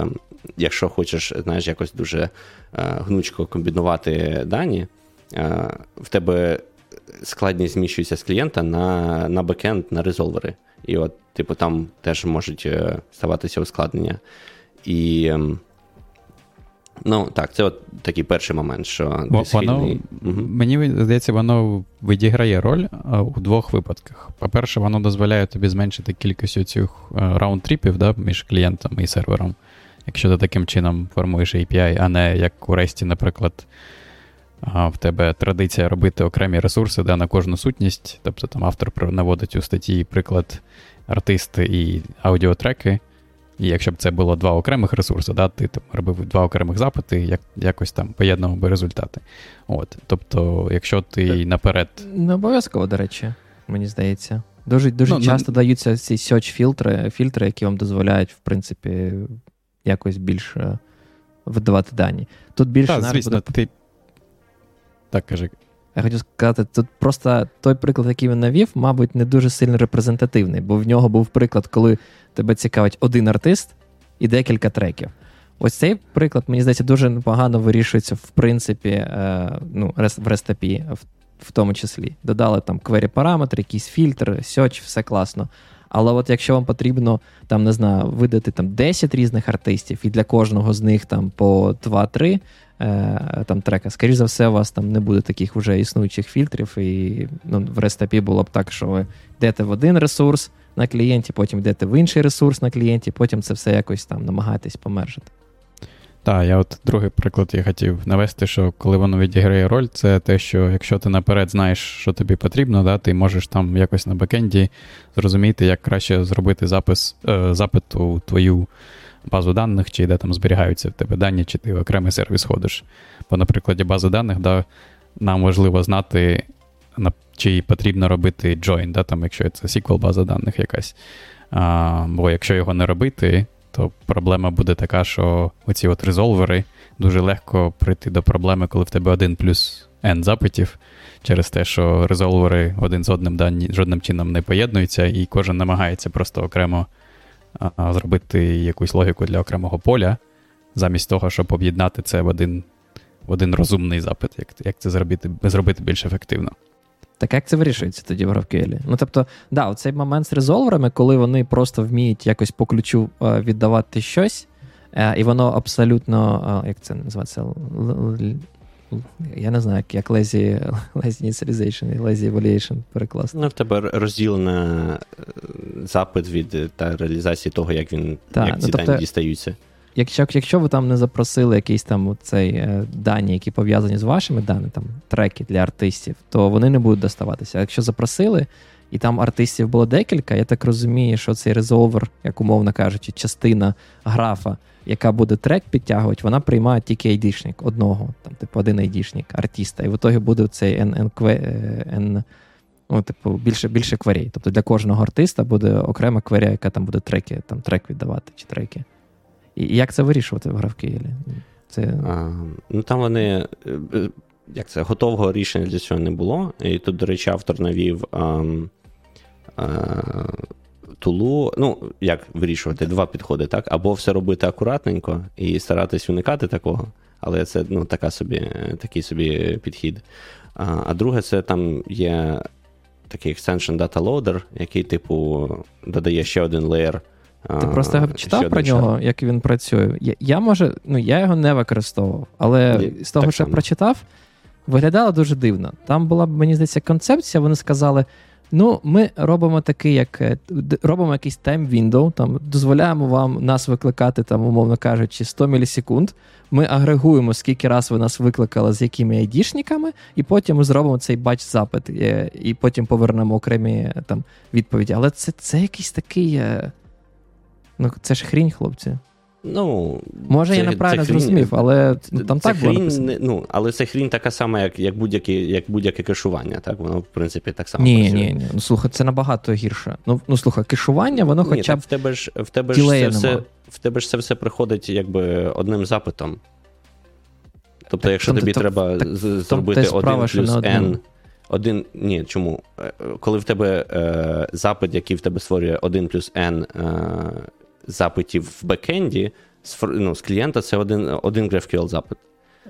якщо хочеш, знаєш, якось дуже гнучко комбінувати дані в тебе складність зміщується з клієнта на на бекенд, на резолвери. І от, типу, там теж можуть е, ставатися ускладнення. І. Ну, так, це от такий перший момент, що
воно, схильний... Мені здається, воно відіграє роль у двох випадках. По-перше, воно дозволяє тобі зменшити кількість цих е, раунд-тріпів да, між клієнтом і сервером, якщо ти таким чином формуєш API, а не як у REST, наприклад, в тебе традиція робити окремі ресурси да, на кожну сутність. Тобто там автор наводить у статті приклад артисти і аудіотреки. І якщо б це було два окремих ресурси, да, ти там робив два окремих запити, як, якось там поєднував би результати. От, Тобто, якщо ти наперед.
Не обов'язково, до речі, мені здається. Дуже дуже ну, часто ну... даються ці search фільтри фільтри, які вам дозволяють, в принципі, якось більше видавати дані. Тут більше
Так, звісно, буде... ти так, кажи.
Я хочу сказати, тут просто той приклад, який він навів, мабуть, не дуже сильно репрезентативний, бо в нього був приклад, коли тебе цікавить один артист і декілька треків. Ось цей приклад, мені здається, дуже непогано вирішується, в принципі, е, ну, в REST в, в тому числі. Додали там query параметри, якийсь фільтр, search, все класно. Але от якщо вам потрібно там, не знаю, видати там 10 різних артистів, і для кожного з них там по 2-3 е, там трека, скоріш за все, у вас там не буде таких вже існуючих фільтрів, і ну, в рестапі було б так, що ви йдете в один ресурс на клієнті, потім йдете в інший ресурс на клієнті, потім це все якось там намагаєтесь помержити.
Так, я от другий приклад я хотів навести, що коли воно відіграє роль, це те, що якщо ти наперед знаєш, що тобі потрібно, да, ти можеш там якось на бекенді зрозуміти, як краще зробити запис, е, запит у твою базу даних, чи де там зберігаються в тебе дані, чи ти в окремий сервіс ходиш. Бо, на прикладі бази даних, да, нам важливо знати, чи потрібно робити join, да, там, якщо це SQL база даних якась. А, Бо якщо його не робити, то проблема буде така, що оці от резолвери дуже легко прийти до проблеми, коли в тебе один плюс N запитів, через те, що резолвери один з одним дані жодним чином не поєднуються, і кожен намагається просто окремо а, зробити якусь логіку для окремого поля, замість того, щоб об'єднати це в один в один розумний запит, як як це зробити зробити більш ефективно.
Так як це вирішується тоді в GraphQL? Ну тобто, да, оцей момент з резолверами, коли вони просто вміють якось по ключу е, віддавати щось, е, і воно абсолютно, е, як це називається? Я не знаю, як lazy initialization і lazy evaluation перекласти.
Ну, в тебе розділено запит від та реалізації того, як він як
ну,
ці
тобто,
дані дістаються.
Якщо якщо ви там не запросили якісь там цей е, дані, які пов'язані з вашими даними, там треки для артистів, то вони не будуть доставатися. Якщо запросили, і там артистів було декілька, я так розумію, що цей резолвер, як умовно кажучи, частина графа, яка буде трек підтягувати, вона приймає тільки айдішник одного, там, типу, один айдішник артиста. І в ітогі буде цей N, N, ну, типу, більше більше кверей. Тобто для кожного артиста буде окрема кверя, яка там буде треки, там трек віддавати чи треки. І як це вирішувати в GraphQL?
Це... Ну Там вони. Е, е, як це, готового рішення для цього не було. І тут, до речі, автор навів а, а, тулу. Ну, як вирішувати, два підходи, так? Або все робити акуратненько і старатись уникати такого, але це ну, така собі, такий собі підхід. А а друге, це там є такий extension data loader, який, типу, додає ще один леєр
ти просто читав про нього, як він працює. Я, я може, ну я його не використовував, але Ні, з того, що я прочитав, виглядало дуже дивно. Там була, мені здається, концепція, вони сказали: ну, ми робимо такий, як е, робимо якийсь time window, там дозволяємо вам нас викликати, там, умовно кажучи, 100 мілісекунд. Ми агрегуємо, скільки раз ви нас викликали, з якими айдішниками, і потім ми зробимо цей бач-запит, е, і потім повернемо окремі там відповіді. Але це це якийсь такий. Ну, це ж хрінь, хлопці.
Ну,
Може, це, я неправильно зрозумів, але ну, там
це
так
хрінь,
було написано.
Ну, Але це хрінь така сама, як як, будь-яке як будь-яке кешування. Так? Воно, в принципі, так само.
Ні, працює. ні, ні. Ну, слухай, це набагато гірше. Ну, ну слухай, кешування, воно ні, хоча б.
В тебе ж в тебе ж це все в тебе ж це все приходить якби одним запитом. Тобто, так, якщо тобі то, треба так, зробити один плюс N. Один, ні, чому? Е, коли в тебе е, запит, який в тебе створює 1 плюс N е, запитів в бекенді, з ну, з клієнта це один один GraphQL запит.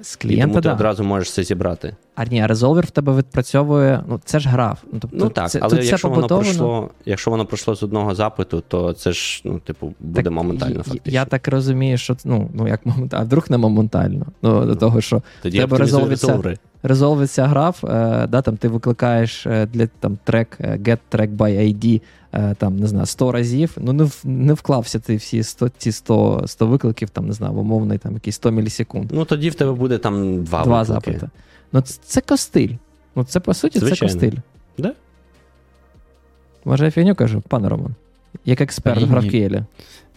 З клієнта,
І тому
да.
ти одразу можеш це зібрати.
А ні, а резолвер в тебе відпрацьовує, ну це ж граф.
Ну, тобто, ну так, це, але якщо воно пройшло якщо воно пройшло з одного запиту, то це ж, ну, типу, буде так, моментально фактично.
Я так розумію, що ну, ну як моментально, а вдруг не моментально. Ну, ну до того, що
Тоді тебе резолвиться,
резолвиться граф, е, да, там ти викликаєш е, для там трек, е, get track by ID там, не знаю, 100 разів, ну не не вклався ти всі 100, ці 100 100 викликів, там, не знаю, в умовний там якісь 100 мілісекунд.
Ну тоді в тебе буде там два
Два запити. Ну це, це костиль. Ну це, по суті, Звичайно. це костиль.
Да?
Може, я фігню кажу, пане Роман, як експерт в. Так,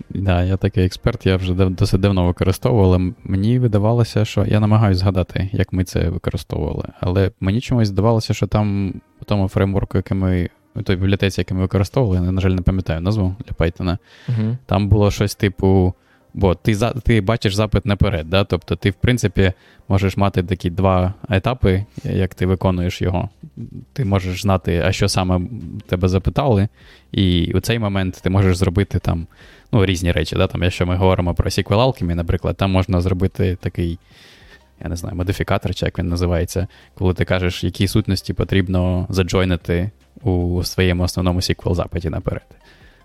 да, я такий експерт, я вже досить давно використовував, але мені видавалося, що я намагаюся згадати, як ми це використовували. Але мені чомусь здавалося, що там у тому фреймворку, який ми у той бібліотеці, яку ми використовували, я, на жаль, не пам'ятаю назву для Python. Uh-huh. Там було щось типу. Бо ти ти бачиш запит наперед, да? тобто ти, в принципі, можеш мати такі два етапи, як ти виконуєш його. Ти можеш знати, а що саме тебе запитали, і у цей момент ти можеш зробити там ну, різні речі. Да? Там, Якщо ми говоримо про SQL Alchemy, наприклад, там можна зробити такий, я не знаю, модифікатор, чи як він називається, коли ти кажеш, які сутності потрібно заджойнити у своєму основному SQL запиті наперед.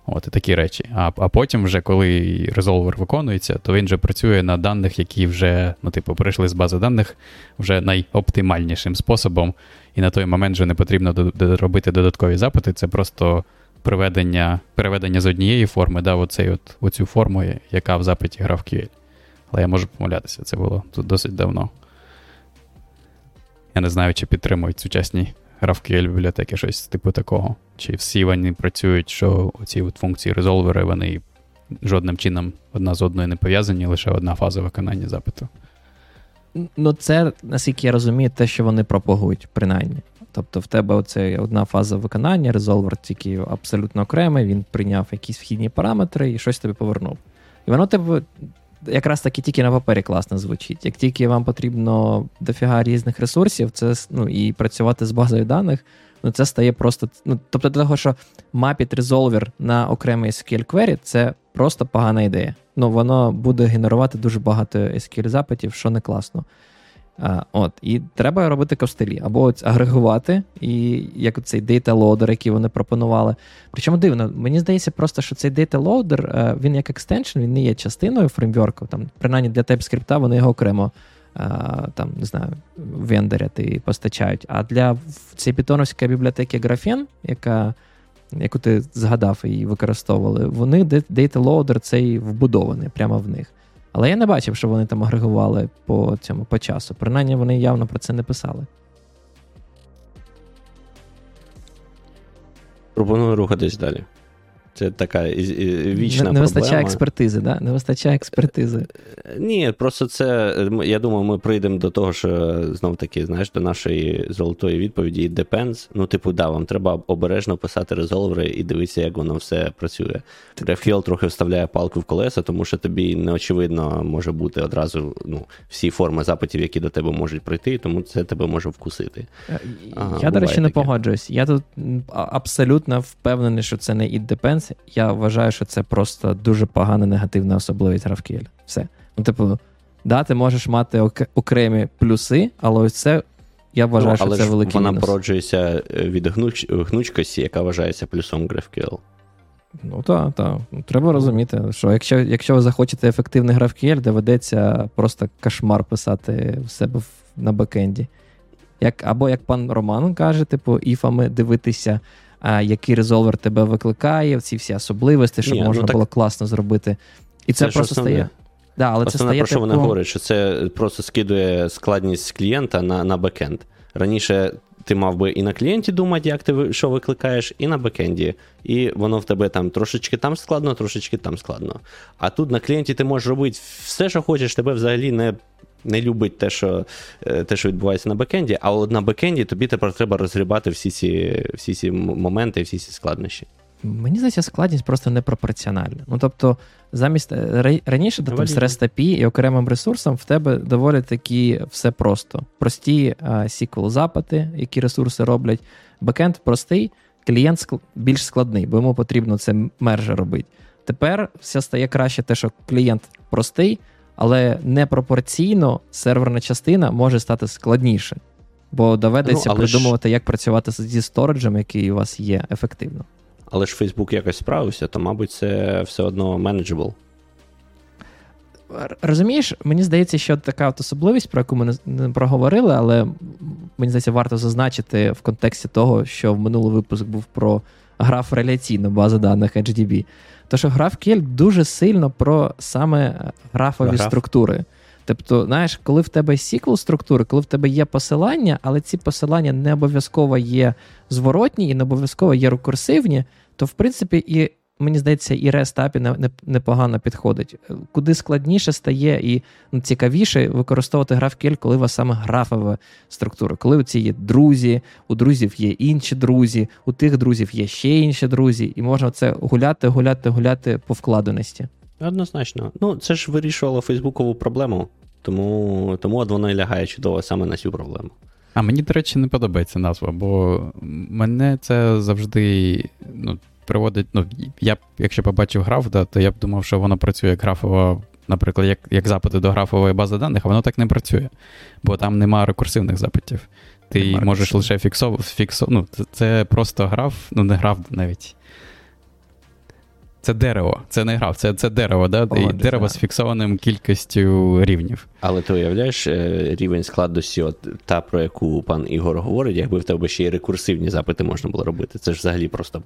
От і такі речі. А а потім, вже коли резолвер виконується, то він вже працює на даних, які вже, ну, типу, прийшли з бази даних вже найоптимальнішим способом. І на той момент вже не потрібно робити додаткові запити. Це просто приведення, переведення з однієї форми, да, оцей от, оцю форму, яка в запиті GraphQL. Але я можу помилятися, це було тут досить давно. Я не знаю, чи підтримують сучасні GraphQL бібліотеки щось типу такого. Чи всі вони працюють, що ці функції резолвери, вони жодним чином одна з одною не пов'язані, лише одна фаза виконання запиту.
Ну, це, наскільки я розумію, те, що вони пропагують, принаймні. Тобто в тебе оце одна фаза виконання, резолвер тільки абсолютно окремий, він прийняв якісь вхідні параметри і щось тобі повернув. І воно тебе якраз таки тільки на папері класно звучить. Як тільки вам потрібно дофіга різних ресурсів, це ну, і працювати з базою даних, ну це стає просто. Ну, Тобто, для того, що мапіт резолвер на окремий SQL query, це просто погана ідея. Ну, воно буде генерувати дуже багато SQL запитів, що не класно. От, І треба робити костелі, або агрегувати, і як цей loader, який вони пропонували. Причому дивно, мені здається, просто що цей е, він як екстеншн, він не є частиною фреймворку. Там, Принаймні для TypeScript вони його окремо а, там, не знаю, вендорять постачають. А для цієї питоновської бібліотеки Graphen, яка. Яку ти згадав і використовували, вони loader цей вбудований прямо в них. Але я не бачив, що вони там агрегували по цьому по часу. Принаймні вони явно про це не писали.
Пропоную рухатись далі. Це така вічна
Не, не вистачає експертизи, да? Не вистачає експертизи.
Е, ні, просто це. Я думаю, ми прийдемо до того, що знов таки, знаєш, до нашої золотої відповіді It depends. Ну, типу, да, вам треба обережно писати резолвери і дивитися, як воно все працює. GraphQL трохи вставляє палку в колеса, тому що тобі неочевидно може бути одразу ну, всі форми запитів, які до тебе можуть прийти, тому це тебе може вкусити.
Е, ага, я, до речі, не погоджуюсь. Я тут абсолютно впевнений, що це не it depends я вважаю, що це просто дуже погана негативна особливість GraphQL. Все. Ну, типу, да, ти можеш мати окремі плюси, але ось це. Я вважаю, ну, але що це великий
вона
мінус.
породжується е, від гнуч... гнучкості, яка вважається плюсом GraphQL.
Ну так, так. Треба розуміти, що якщо якщо ви захочете ефективний GraphQL, доведеться просто кошмар писати в себе на бекенді. Як, Або як пан Роман каже, типу, іфами дивитися який резолвер тебе викликає, ці всі особливості, щоб Ні, ну можна ну, так... було класно зробити. І це, це просто основне. стає. Да, але
Основне,
це стає
про що вони говорять, що це просто скидує складність клієнта на на бекенд. Раніше ти мав би і на клієнті думати, як ти що викликаєш, і на бекенді. І воно в тебе там трошечки там складно, трошечки там складно. А тут на клієнті ти можеш робити все, що хочеш, тебе взагалі не не любить те, що е, те, що відбувається на бекенді, а от на бекенді тобі тепер треба розгрібати всі ці всі ці моменти, всі ці складнощі.
Мені здається, складність просто непропорціональна. Ну тобто, замість е, раніше там, з REST API і окремим ресурсом в тебе доволі такі все просто. Прості sql запити, які ресурси роблять. Бекенд простий, клієнт більш складний, бо йому потрібно це мерже робити. Тепер все стає краще, те, що клієнт простий, але непропорційно серверна частина може стати складніше, бо доведеться ну, придумувати, ж... як працювати зі сториджем, який у вас є ефективно.
Але ж Facebook якось справився, то, мабуть, це все одно manageable.
Розумієш, мені здається, що така от особливість, про яку ми не проговорили, але мені здається, варто зазначити в контексті того, що в минулий випуск був про граф реляційну базу даних HDB. То що GraphQL дуже сильно про саме графові Граф. структури. Тобто, знаєш, коли в тебе SQL структури, коли в тебе є посилання, але ці посилання не обов'язково є зворотні і не обов'язково є рекурсивні, то в принципі і мені здається, і REST непогано підходить. Куди складніше стає і ну, цікавіше використовувати GraphQL, коли у вас саме графова структура, коли у ці є друзі, у друзів є інші друзі, у тих друзів є ще інші друзі, і можна це гуляти, гуляти, гуляти по вкладеності.
Однозначно. Ну, це ж вирішувало Фейсбукову проблему, тому тому от воно і лягає чудово саме на цю проблему.
А мені, до речі, не подобається назва, бо мене це завжди ну, приводить. Ну, я б, якщо побачив граф, да, то я б думав, що воно працює як графова, наприклад, як як запити до графової бази даних, а воно так не працює, бо там нема рекурсивних запитів. Ти нема можеш лише фіксов, фіксов, ну, це, це просто граф, ну не граф навіть. Це дерево, це не граф, це це дерево, да? О, і дерево з фіксованим кількістю рівнів.
Але ти уявляєш е, рівень складності, от та, про яку пан Ігор говорить, якби в тебе ще й рекурсивні запити можна було робити. Це ж взагалі просто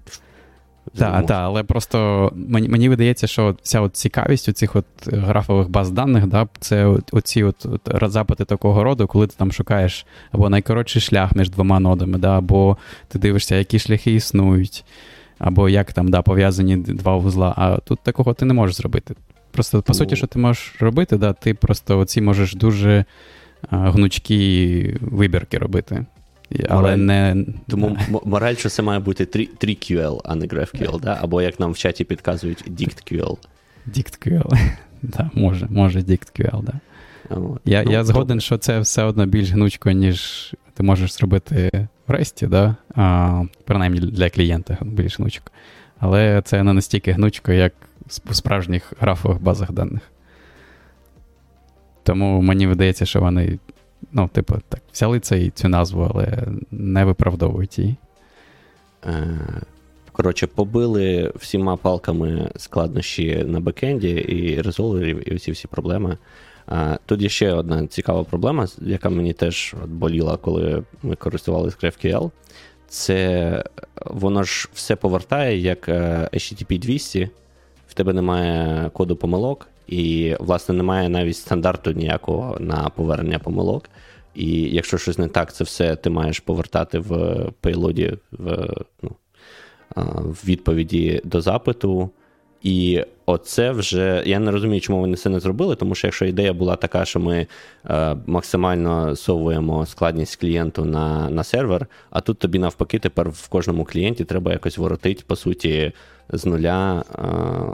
Так, так, але просто мені мені видається, що вся от цікавість у цих от графових баз даних, да, це оці от, от запити такого роду, коли ти там шукаєш або найкоротший шлях між двома нодами, да, або ти дивишся, які шляхи існують, або як там да, пов'язані два вузла. А тут такого ти не можеш зробити. Просто, по суті, що ти можеш робити, да, ти просто оці можеш дуже гнучкі вибірки робити. Але мораль. не...
Тому мораль, що це має бути 3QL, а не GraphQL, да? або як нам в чаті підказують, DictQL.
DictQL. Так, може, може DictQL, да. Я ну, я згоден, що це все одно більш гнучко, ніж ти можеш зробити в REST, да? а, принаймні для клієнта більш гнучко. Але це не настільки гнучко, як в справжніх графових базах даних. Тому мені видається, що вони ну, типу, так, взяли цей, цю назву, але не виправдовують її.
Е, коротше, побили всіма палками складнощі на бекенді і резолверів, і оці всі проблеми. Е, тут є ще одна цікава проблема, яка мені теж боліла, коли ми користувалися GraphQL. Це воно ж все повертає як е, HTTP 200, в тебе немає коду помилок, і, власне, немає навіть стандарту ніякого на повернення помилок. І якщо щось не так, це все ти маєш повертати в пейлоді в, ну, в відповіді до запиту. І оце вже я не розумію, чому вони це не зробили, тому що якщо ідея була така, що ми е, максимально совуємо складність клієнту на на сервер, а тут тобі навпаки, тепер в кожному клієнті треба якось воротити, по суті, з нуля е,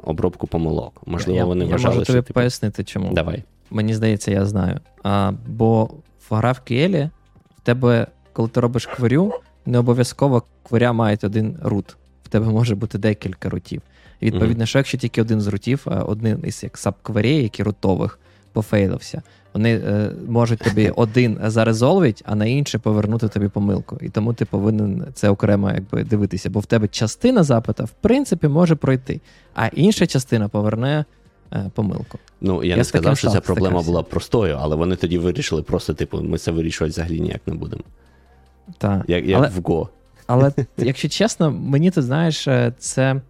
обробку помилок. Можливо,
я,
вони
я
вважали,
можу тобі що, типу, пояснити, чому.
Давай.
Мені здається, я знаю. А, Бо в GraphQL в тебе, коли ти робиш кверю, не обов'язково кверя має один рут. В тебе може бути декілька рутів. І відповідно, mm-hmm. що якщо тільки один з рутів, один із як сабкверей, які рутових, пофейлився, вони е, можуть тобі один зарезолвити, а на інший повернути тобі помилку. І тому ти повинен це окремо якби дивитися. Бо в тебе частина запита, в принципі, може пройти, а інша частина поверне е, помилку.
Ну, я, я не сказав, що ця проблема була простою, але вони тоді вирішили просто, типу, ми це вирішувати взагалі ніяк не будемо.
Так.
Як, як але, в Go.
Але, якщо чесно, мені ти знаєш, е, це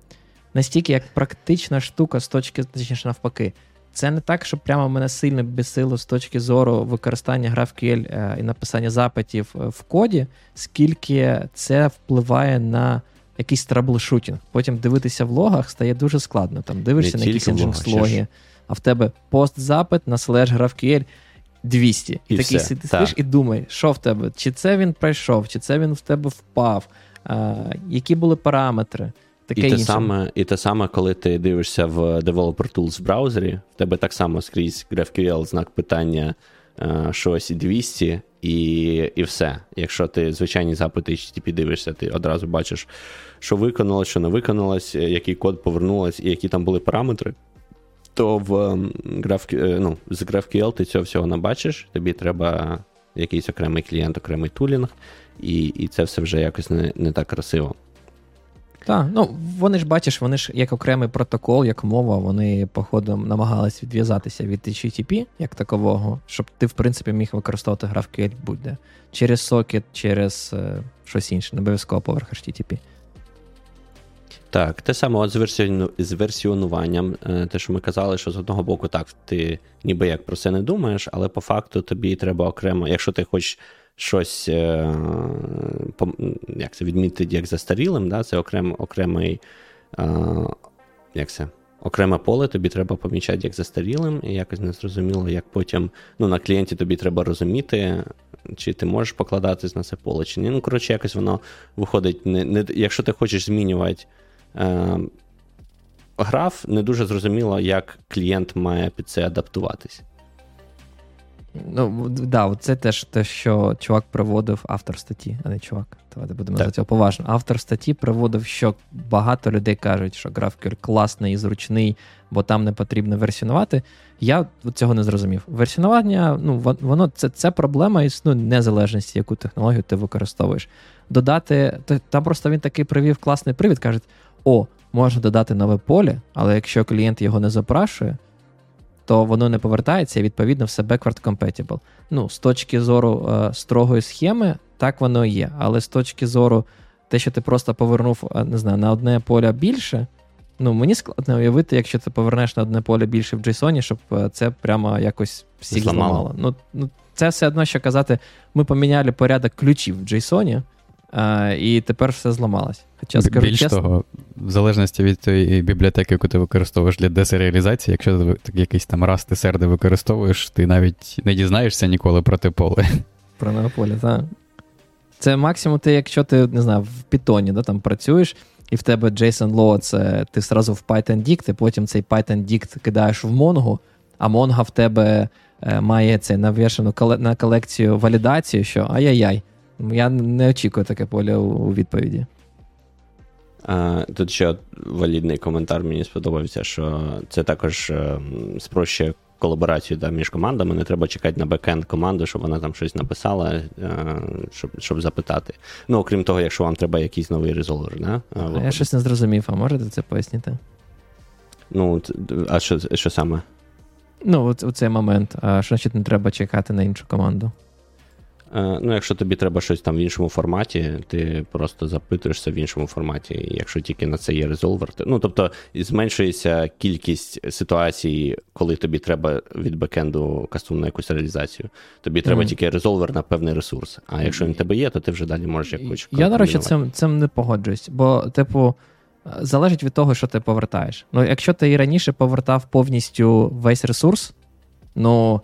настільки як практична штука з точки, точніше, навпаки. Це не так, що прямо мене сильно бесило з точки зору використання GraphQL е, і написання запитів е, в коді, скільки це впливає на якийсь troubleshooting. Потім дивитися в логах стає дуже складно. Там Дивишся не на якісь nginx логи, а в тебе пост-запит на slash GraphQL 200. І, і такий все. сидиш і думай, що в тебе? Чи це він пройшов, чи це він в тебе впав, а, які були параметри. Таке і те
саме, і те саме, коли ти дивишся в Developer Tools в браузері, в тебе так само скрізь GraphQL, знак питання е, щось 200, і і все. Якщо ти звичайні запити HTTP дивишся, ти одразу бачиш, що виконалось, що не виконалось, який код повернулось, і які там були параметри. То в GraphQL, е, ну, з GraphQL ти цього всього не бачиш, тобі треба якийсь окремий клієнт, окремий тулінг, і і це все вже якось не, не так красиво.
Так, ну вони ж бачиш, вони ж як окремий протокол, як мова, вони, походу, намагались відв'язатися від HTTP як такового, щоб ти, в принципі, міг використовувати GraphQL будь-де. Через сокет, через е, щось інше, не обов'язково поверх HTTP.
Так, те саме от з версіону, з версіонуванням, е, те, що ми казали, що з одного боку, так, ти ніби як про це не думаєш, але по факту тобі треба окремо, якщо ти хочеш щось е, як це відмітити як застарілим, да, це окрем, окремий е, як це, окреме поле тобі треба помічати як застарілим, і якось незрозуміло, як потім ну, на клієнті тобі треба розуміти, чи ти можеш покладатись на це поле, чи ні. Ну, коротше, якось воно виходить. Не, не, Якщо ти хочеш змінювати е, граф, не дуже зрозуміло, як клієнт має під це адаптуватись.
Ну, да, це теж те, що чувак приводив автор статті, а не чувак. Давайте будемо за цього поважно. Автор статті приводив, що багато людей кажуть, що GraphQL класний і зручний, бо там не потрібно версіонувати. Я цього не зрозумів. Версіонування, ну, воно це це проблема існує незалежності, яку технологію ти використовуєш. Додати, там просто він такий привів класний привід, каже: о, можна додати нове поле, але якщо клієнт його не запрашує то воно не повертається і відповідно все backward compatible. Ну, з точки зору е, строгої схеми, так воно і є. Але з точки зору те, що ти просто повернув не знаю, на одне поле більше. Ну, мені складно уявити, якщо ти повернеш на одне поле більше в JSON, щоб це прямо якось всіх зламало. зламало. Ну, ну, Це все одно, що казати, ми поміняли порядок ключів в JSON, а, і тепер все зламалось.
Хоча, скажу Більш чесно, того, в залежності від тієї бібліотеки, яку ти використовуєш для десеріалізації, якщо ти якийсь там раз ти серди використовуєш, ти навіть не дізнаєшся ніколи про те поле.
Про нове поле, так. Це максимум, ти, якщо ти не знаю, в Python да, там працюєш, і в тебе JSON Law, це ти зразу в Python Dict, і потім цей Python Dict кидаєш в Mongo, а Mongo в тебе е, має це навішану на колекцію валідацію, що ай-яй-яй. Я не очікую таке поле у відповіді.
А, Тут ще валідний коментар мені сподобався, що це також е, спрощує колаборацію да, між командами. Не треба чекати на бекенд команду, щоб вона там щось написала, е, щоб щоб запитати. Ну, окрім того, якщо вам треба якийсь новий резолвер. Да,
а я щось не зрозумів, а можете це пояснити?
Ну, а що що саме?
Ну, у цей момент. А що значить не треба чекати на іншу команду?
Е, ну, якщо тобі треба щось там в іншому форматі, ти просто запитуєшся в іншому форматі, якщо тільки на це є резолвер. Ну, тобто зменшується кількість ситуацій, коли тобі треба від бекенду кастомну якусь реалізацію. Тобі треба mm. тільки резолвер на певний ресурс. А якщо він тебе є, то ти вже далі можеш якось.
Я, до речі, цим цим не погоджуюсь, бо, типу, залежить від того, що ти повертаєш. Ну, якщо ти і раніше повертав повністю весь ресурс, ну.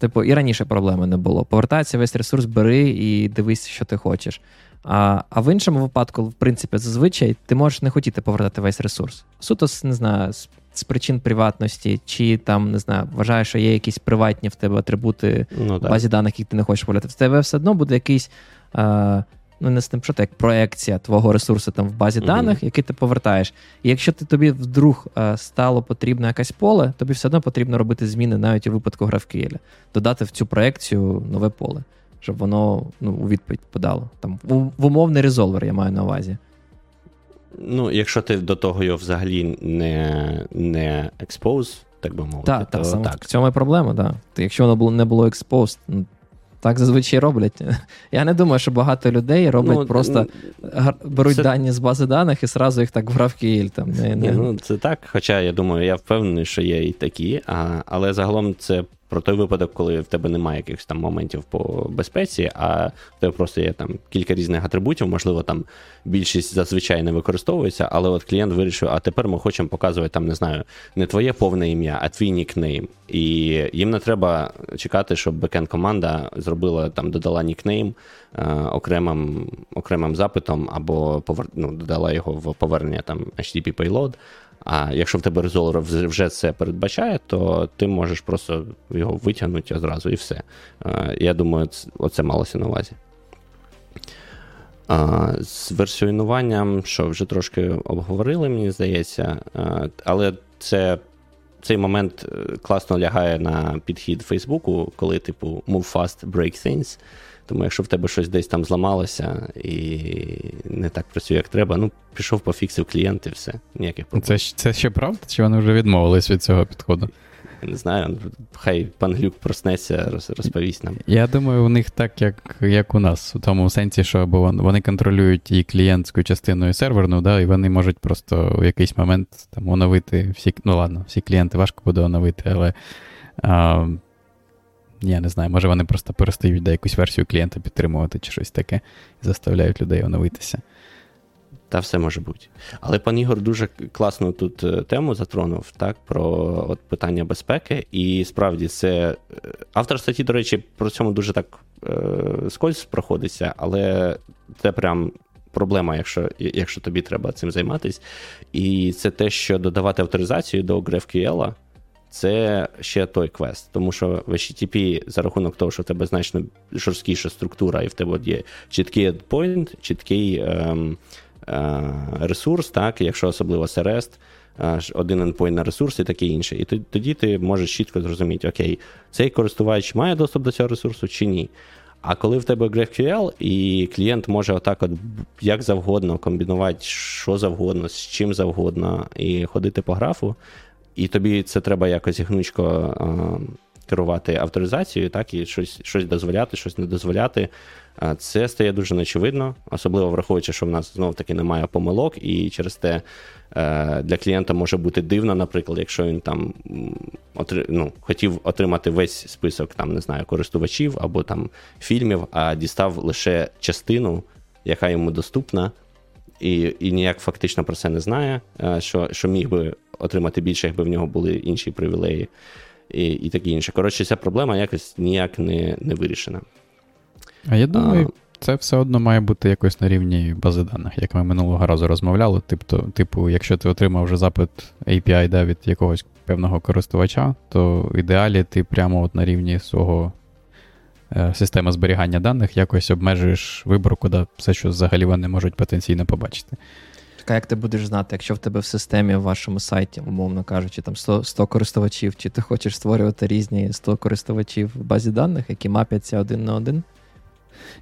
Типу, і раніше проблеми не було. Повертається весь ресурс, бери і дивись, що ти хочеш. А а в іншому випадку, в принципі, зазвичай ти можеш не хотіти повертати весь ресурс. Суто, не знаю, з, з причин приватності, чи там не знаю, вважаєш, що є якісь приватні в тебе атрибути ну, в базі даних, які ти не хочеш повертати. В тебе все одно буде якийсь. А, ну не що як проекція твого ресурсу там в базі mm-hmm. даних, який ти повертаєш. І якщо ти тобі вдруг е, стало потрібно якесь поле, тобі все одно потрібно робити зміни навіть у випадку GraphQL. додати в цю проекцію нове поле, щоб воно ну, у відповідь подало. Там в, в умовний резолвер я маю на увазі.
Ну, якщо ти до того його взагалі не не expose, так би мовити,
так, то так. так. В цьому і проблема, так. Якщо воно було не було exposed, ну, так зазвичай роблять. Я не думаю, що багато людей роблять ну, просто беруть це... дані з бази даних і сразу їх так в GraphQL. Там, не,
не... Ну, Це так, хоча я думаю, я впевнений, що є і такі, а, але загалом це про той випадок, коли в тебе немає якихось там моментів по безпеці, а в тебе просто є там кілька різних атрибутів, можливо, там більшість зазвичай не використовується, але от клієнт вирішив, а тепер ми хочемо показувати там, не знаю, не твоє повне ім'я, а твій нікнейм. І їм не треба чекати, щоб бекенд команда зробила там, додала нікнейм е, окремим окремим запитом, або повер... ну, додала його в повернення там HTTP payload. А якщо в тебе резолвер вже це передбачає, то ти можеш просто його витягнути одразу і все. Я думаю, оце малося на увазі. З версіонуванням, що вже трошки обговорили, мені здається, але це. Цей момент е, класно лягає на підхід Фейсбуку, коли, типу, move fast, break things. Тому якщо в тебе щось десь там зламалося і не так працює, як треба, ну пішов, пофіксив клієнт і все. Ніяких
проблем. Це це ще правда? Чи вони вже відмовились від цього підходу?
Не знаю, хай пан Глюк проснеться, розповість нам.
Я думаю, у них так, як як у нас, у тому сенсі, що бо вони контролюють і клієнтську частину, і серверну, да, і вони можуть просто в якийсь момент там оновити всі. Ну ладно, всі клієнти важко буде оновити, але. А, я не знаю, може вони просто перестають де якусь версію клієнта підтримувати чи щось таке і заставляють людей оновитися.
Та все може бути. Але пан Ігор дуже класну тут е, тему затронув, так, про от питання безпеки. І справді це е, автор статті, до речі, про цьому дуже так е, скользь проходиться, але це прям проблема, якщо якщо тобі треба цим займатися. І це те, що додавати авторизацію до GraphQL, це ще той квест. Тому що в HTTP за рахунок того, що в тебе значно жорсткіша структура, і в тебе є чіткий endpoint, чіткий ем, е, ресурс, так, якщо особливо це REST, е, один endpoint на ресурс і таке інше. І тоді ти можеш чітко зрозуміти, окей, цей користувач має доступ до цього ресурсу чи ні. А коли в тебе GraphQL, і клієнт може отак от як завгодно комбінувати що завгодно, з чим завгодно, і ходити по графу, і тобі це треба якось гнучко керувати авторизацією, так, і щось щось дозволяти, щось не дозволяти. Це стає дуже неочевидно, особливо враховуючи, що в нас знов таки немає помилок, і через те е, для клієнта може бути дивно, наприклад, якщо він там ну, хотів отримати весь список там, не знаю, користувачів або там фільмів, а дістав лише частину, яка йому доступна, і і ніяк фактично про це не знає, е, що що міг би отримати більше, якби в нього були інші привілеї і і таке інше. Коротше, ця проблема якось ніяк не, не вирішена.
А я думаю, а, це все одно має бути якось на рівні бази даних, як ми минулого разу розмовляли. Тобто, типу, якщо ти отримав вже запит API да, від якогось певного користувача, то в ідеалі ти прямо от на рівні свого е, системи зберігання даних якось обмежуєш виборку, да, все, що взагалі вони можуть потенційно побачити.
Так, а як ти будеш знати, якщо в тебе в системі в вашому сайті, умовно кажучи, там 100 100 користувачів, чи ти хочеш створювати різні 100 користувачів в базі даних, які мапяться один на один?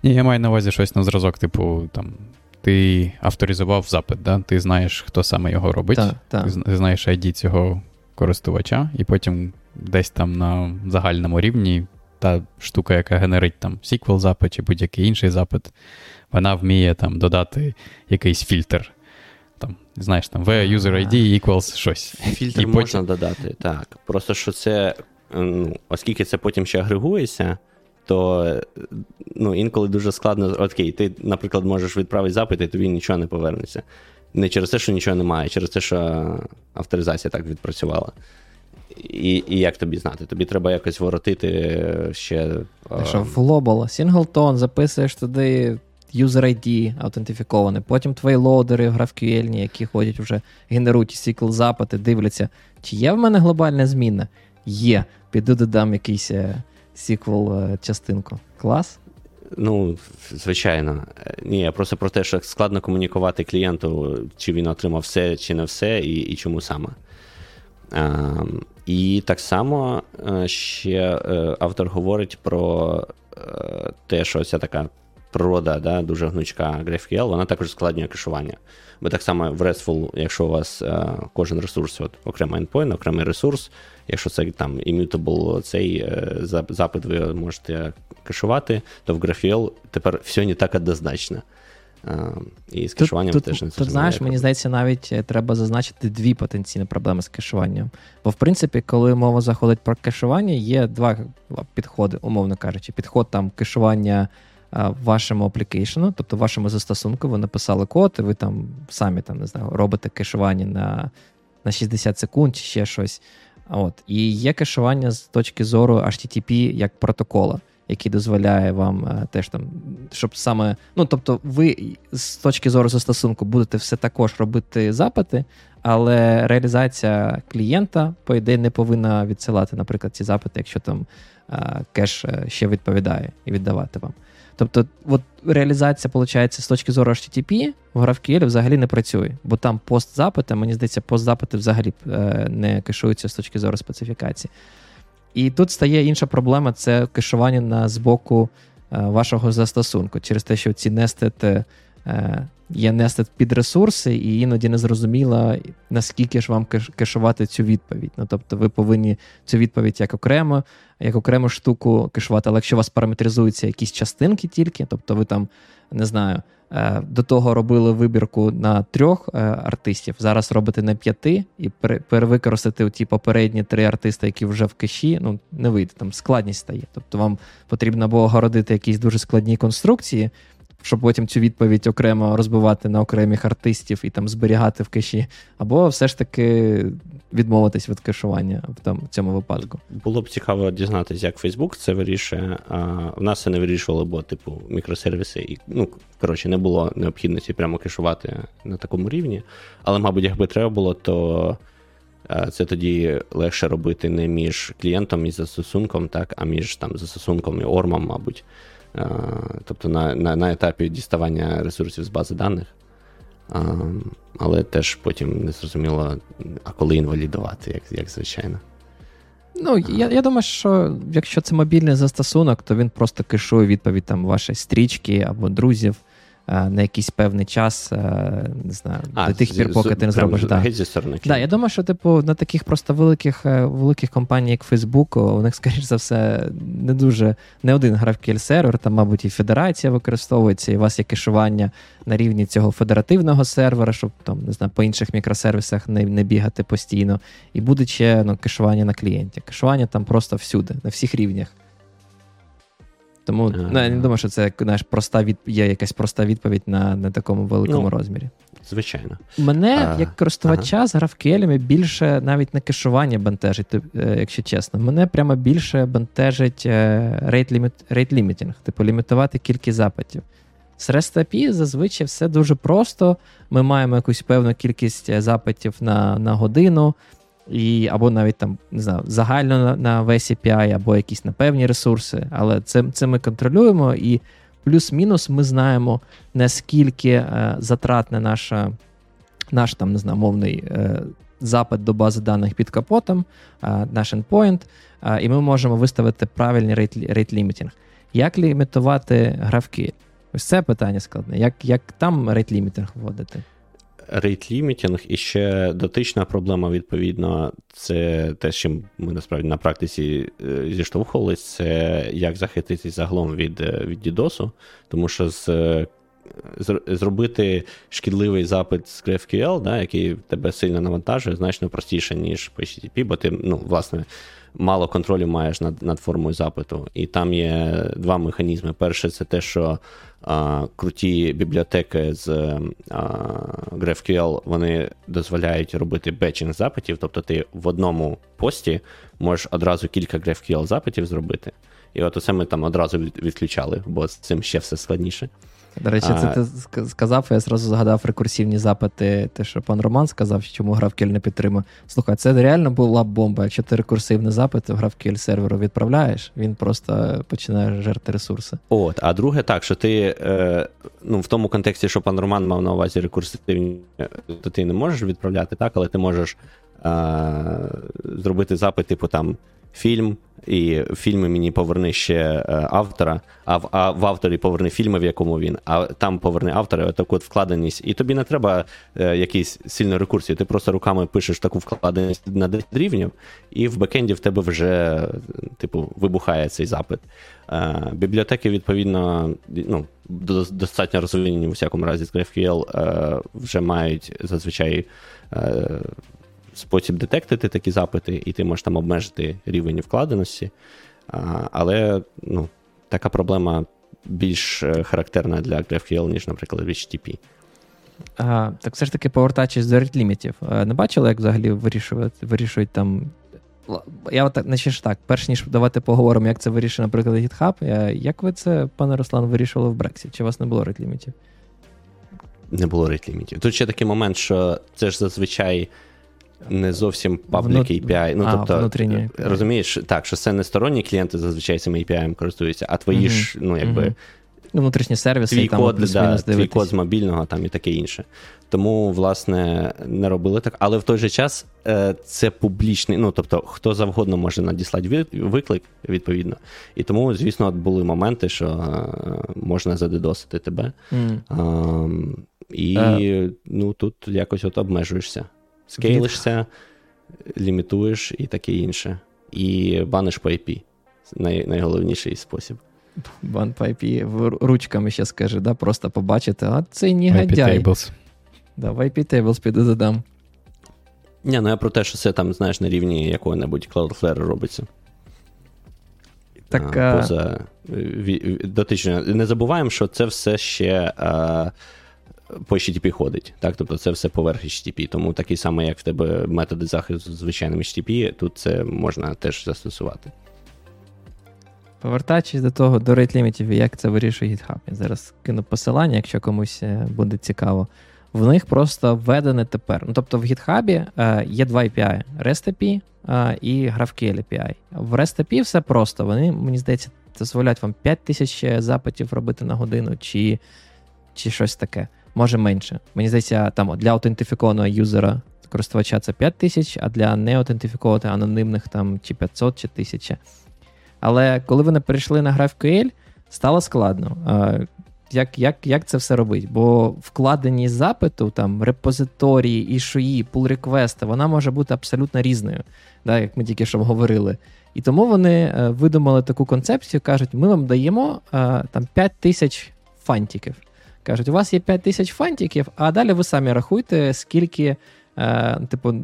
Ні, я маю на увазі щось на зразок, типу, там. Ти авторизував запит, да? ти знаєш, хто саме його робить,
так, так.
ти знаєш ID цього користувача, і потім десь там на загальному рівні та штука, яка генерить там SQL запит чи будь-який інший запит, вона вміє там додати якийсь фільтр. Там, Знаєш, там V user ID equals щось.
Фільтр і можна додати, так. Просто що це, ну, оскільки це потім ще агрегується то ну, інколи дуже складно. Окей, ти, наприклад, можеш відправити запит, і тобі нічого не повернеться. Не через те, що нічого немає, а через те, що авторизація так відпрацювала. І і як тобі знати? Тобі треба якось городити ще.
Що в global, singleton, записуєш туди user ID аутентифікований, потім твої лоудери GraphQL, які ходять вже генерують SQL запити, дивляться, чи є в мене глобальна змінна? Є. Піду додам якийсь е, SQL е, частинку. Клас?
Ну, звичайно. Ні, я просто про те, що складно комунікувати клієнту, чи він отримав все, чи не все, і і чому саме. А, І так само е, ще е, автор говорить про те, що ця така природа да, дуже гнучка GraphQL, вона також складнює кешування. Бо так само в RESTful, якщо у вас кожен ресурс, от окремий endpoint, окремий ресурс, Якщо це там immutable цей е, запит ви можете кешувати, то в GraphQL тепер все не так однозначно. І з кешуванням
тут,
теж не
Тут, знаєш, мені здається, навіть е, треба зазначити дві потенційні проблеми з кешуванням. Бо, в принципі, коли мова заходить про кешування, є два підходи, умовно кажучи. Підход там кешування вашому аплікейшену, тобто вашому застосунку, ви написали код, і ви там самі там не знаю, робите кешування на на 60 секунд чи ще щось. От. І є кешування з точки зору HTTP як протокола, який дозволяє вам е, теж там, щоб саме. Ну, тобто, ви з точки зору застосунку будете все також робити запити, але реалізація клієнта, по ідеї, не повинна відсилати, наприклад, ці запити, якщо там е, кеш е, ще відповідає і віддавати вам. Тобто, от реалізація, виходить, з точки зору HTTP в GraphQL взагалі не працює, бо там пост-запити, мені здається, пост-запити взагалі не кешуються з точки зору специфікації. І тут стає інша проблема це кешування на з боку е, вашого застосунку, через те, що ці нестити є нестет під ресурси, і іноді не зрозуміло, наскільки ж вам кешувати цю відповідь. Ну, Тобто ви повинні цю відповідь як окремо, як окрему штуку кешувати, але якщо у вас параметризуються якісь частинки тільки, тобто ви там, не знаю, е, до того робили вибірку на трьох е, артистів, зараз робите на п'яти, і перевикористати ті попередні три артисти, які вже в кеші, ну не вийде, там складність стає. Тобто вам потрібно було городити якісь дуже складні конструкції щоб потім цю відповідь окремо розбивати на окремих артистів і там зберігати в кеші, або все ж таки відмовитись від кешування там, в цьому випадку.
Було б цікаво дізнатися, як Facebook це вирішує. А В нас це не вирішувало, бо типу мікросервіси, і ну коротше, не було необхідності прямо кешувати на такому рівні. Але, мабуть, якби треба було, то. Це тоді легше робити не між клієнтом і застосунком, так, а між там застосунком і ормом, мабуть. Тобто на на, на етапі діставання ресурсів з бази даних. Але теж потім не зрозуміло, а коли інвалідувати, як як звичайно.
Ну, я я думаю, що якщо це мобільний застосунок, то він просто кишує відповідь там вашої стрічки або друзів, на якийсь певний час, не знаю, а, до тих пір, поки ти не зробиш. Да. Да, Я думаю, що типу на таких просто великих великих компаній, як Facebook, у них, скоріш за все, не дуже не один GraphQL сервер, там, мабуть, і федерація використовується, і у вас є кешування на рівні цього федеративного сервера, щоб там не знаю, по інших мікросервісах не не бігати постійно. І буде ще ну, кешування на клієнті. Кешування там просто всюди, на всіх рівнях. Тому ну, я не думаю, що це знаєш, проста від... є якась проста відповідь на на такому великому ну, розмірі.
Звичайно.
Мене, а, як користувача ага. з графкелями, більше навіть не кешування бентежить, е, якщо чесно. Мене прямо більше бентежить rate limiting, типу лімітувати кількість запитів. З REST API зазвичай все дуже просто. Ми маємо якусь певну кількість е, запитів на на годину, і, або навіть там не знаю, загально на, на весь API, або якісь на певні ресурси. Але це це ми контролюємо, і плюс-мінус ми знаємо, наскільки е, затратне наша, наш там, не знаю, умовний е, запит до бази даних під капотом, е, наш endpoint, е, і ми можемо виставити правильний rate limiting. Як лімітувати GraphQL? Ось це питання складне. Як як там рейт лімітинг вводити?
Rate limiting і ще дотична проблема, відповідно, це те, з чим ми насправді на практиці е, зіштовхувалися, це як захиститись загалом від е, від DDoS, тому що з, зробити шкідливий запит з GraphQL, да, який тебе сильно навантажує, значно простіше, ніж по HTTP, бо ти, ну, власне, мало контролю маєш над над формою запиту. І там є два механізми. Перше, це те, що а, круті бібліотеки з а, GraphQL вони дозволяють робити бетчинг запитів, тобто ти в одному пості можеш одразу кілька GraphQL запитів зробити. І от оце ми там одразу відключали, бо з цим ще все складніше.
До речі, це ти сказав, я зразу згадав рекурсивні запити, те, що пан Роман сказав, чому GraphQL не підтримує. Слухай, це реально була бомба. Якщо ти рекурсивний запит в GraphQL серверу відправляєш, він просто починає жерти ресурси.
От, а друге, так, що ти е, ну, в тому контексті, що пан Роман мав на увазі рекурсивні, то ти не можеш відправляти, так, але ти можеш е, зробити запит, типу там фільм, і в фільмі мені поверни ще е, автора, а в а в авторі поверни фільми, в якому він, а там поверни автора, таку от вкладеність. І тобі не треба е, якийсь сильну рекурсію. Ти просто руками пишеш таку вкладеність на 10 рівнів, і в бекенді в тебе вже типу, вибухає цей запит. Е, бібліотеки, відповідно, ну, достатньо розвинені у всякому разі з GraphQL, е, вже мають зазвичай. Спосіб детектити такі запити, і ти можеш там обмежити рівень вкладеності. А, Але ну, така проблема більш е, характерна для GraphQL, ніж, наприклад, в HTTP.
А, Так все ж таки, повертаючись до рейт-лімітів, е, не бачили, як взагалі вирішують, вирішують там. Я от наче ж так, перш ніж давайте поговоримо, як це вирішує, наприклад, GitHub. Е, як ви це, пане Руслан, вирішували в Brexit? Чи у вас не було рейт-лімітів?
Не було рейт-лімітів. Тут ще такий момент, що це ж зазвичай не зовсім public API. Ну,
а,
тобто,
внутрішні.
розумієш, так, що це не сторонні клієнти зазвичай цими API користуються, а твої mm-hmm. ж, ну, якби. Mm-hmm.
Ну, внутрішні сервіси,
твій
там,
код, да, твій код з мобільного там і таке інше. Тому, власне, не робили так. Але в той же час е, це публічний, ну тобто, хто завгодно може надіслати виклик, відповідно. І тому, звісно, були моменти, що е, можна задедосити тебе. Mm. А, і uh. ну, тут якось от обмежуєшся скейлишся, лімітуєш і таке інше. І баниш по IP. Най, найголовніший спосіб.
Бан по IP ручками ще скаже, да? просто побачити, а це негодяй.
IP
Да, в IP Tables піду додам.
Ні, ну я про те, що це там, знаєш, на рівні якого-небудь Cloudflare робиться.
Так, а,
Поза дотично. Не забуваємо, що це все ще а, по HTTP ходить. Так? Тобто це все поверх HTTP. Тому такий самий, як в тебе методи захисту звичайним HTTP, тут це можна теж застосувати.
Повертаючись до того, до рейт лімітів, як це вирішує GitHub. Я зараз кину посилання, якщо комусь е, буде цікаво. В них просто введене тепер. Ну, Тобто в GitHub е, є два API: REST API е, і GraphQL API. В REST API все просто. Вони, мені здається, дозволяють вам 5000 запитів робити на годину, чи, чи щось таке може менше. Мені здається, там для аутентифікованого юзера користувача це 5 тисяч, а для неаутентифікованих анонімних там чи 500, чи 1000. Але коли вони перейшли на GraphQL, стало складно. як як, як це все робить. Бо вкладеність запиту, там, репозиторії, ішуї, пул реквести, вона може бути абсолютно різною, да, як ми тільки що говорили. І тому вони е, видумали таку концепцію, кажуть, ми вам даємо е, там 5 тисяч фантиків. Кажуть, у вас є 5 тисяч фантиків, а далі ви самі рахуйте, скільки, е, типу,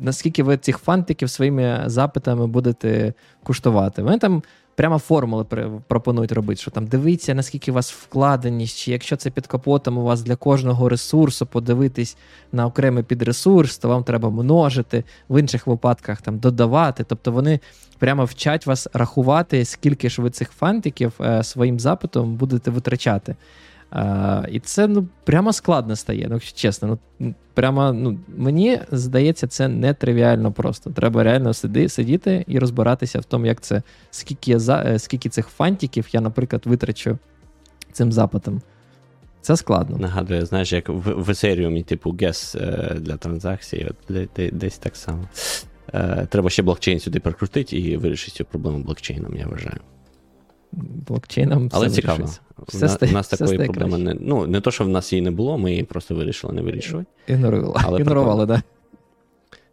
наскільки ви цих фантиків своїми запитами будете куштувати. Вони там прямо формули пропонують робити, що там дивіться, наскільки у вас вкладеність, чи якщо це під капотом у вас для кожного ресурсу подивитись на окремий підресурс, то вам треба множити, в інших випадках там додавати. Тобто вони прямо вчать вас рахувати, скільки ж ви цих фантиків е, своїм запитом будете витрачати. І це ну прямо складно стає, ну чесно. Ну прямо ну мені здається, це не тривіально просто. Треба реально сиди, сидіти і розбиратися в тому, як це, скільки я за е, скільки цих фантиків я, наприклад, витрачу цим запитом. Це складно.
Нагадує, знаєш, як в, в Ethereum, типу, гес е, для транзакцій, от десь так само. Е, треба ще блокчейн сюди прокрутити і вирішити цю проблему блокчейном, я вважаю
блокчейном.
Але все цікаво. Все стає, У нас все такої проблеми не ну, не то, що в нас її не було, ми її просто вирішили не вирішувати.
Ігнорували, Але Ігнорували, так.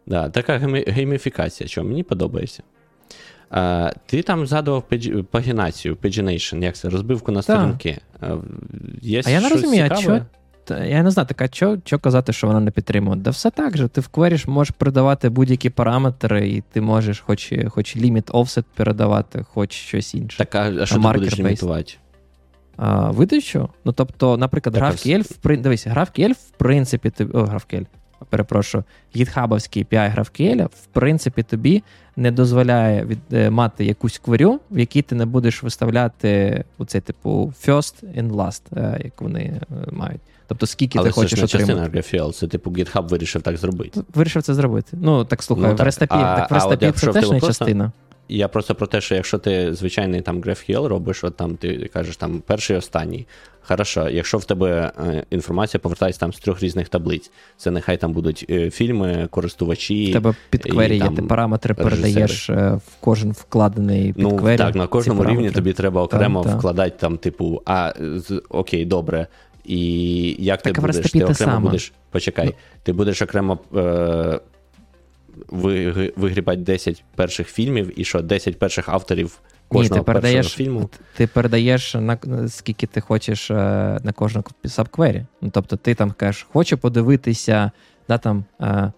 Да, така гейміфікація, що мені подобається. А, Ти там згадував пагінацію, pagination, як це, розбивку на сторінки.
Є а я не розумію, а що я не знаю, так а що, що казати, що вона не підтримує? Да все так же. Ти в query можеш передавати будь-які параметри, і ти можеш хоч хоч ліміт offset передавати, хоч щось інше.
Так, а, а що ти будеш лімітувати?
А, Видачу? Ну, тобто, наприклад, GraphQL, в, дивись, GraphQL, в принципі, тобі, о, GraphQL, перепрошую, гітхабовський API GraphQL, в принципі, тобі не дозволяє від, е, мати якусь кварю, в якій ти не будеш виставляти оцей типу first and last, е, як вони е, мають. Тобто, скільки
Але
ти хочеш
це
отримати.
частина GraphQL, це типу GitHub вирішив так зробити.
Вирішив це зробити. Ну, так слухай, ну, так. в Рестапі, а, так в Рестапі це теж не частина.
Я просто про те, що якщо ти звичайний там GraphQL робиш, от там ти кажеш там перший останній. Хорошо, якщо в тебе е, інформація повертається там з трьох різних таблиць, це нехай там будуть е, фільми, користувачі.
В тебе під квері є, ти параметри передаєш е, в кожен вкладений під
Ну, Так, на кожному рівні тобі треба окремо там, вкладати там, типу, а окей, добре. І як так, ти будеш? Ти окремо саме. будеш. Почекай, ну. ти будеш окремо е, вигрібати 10 перших фільмів, і що 10 перших авторів кожного Ні, ти передаєш, фільму.
Ти передаєш на скільки ти хочеш е, на кожну сабквері. Ну, тобто ти там кажеш, хочу подивитися да, там, е,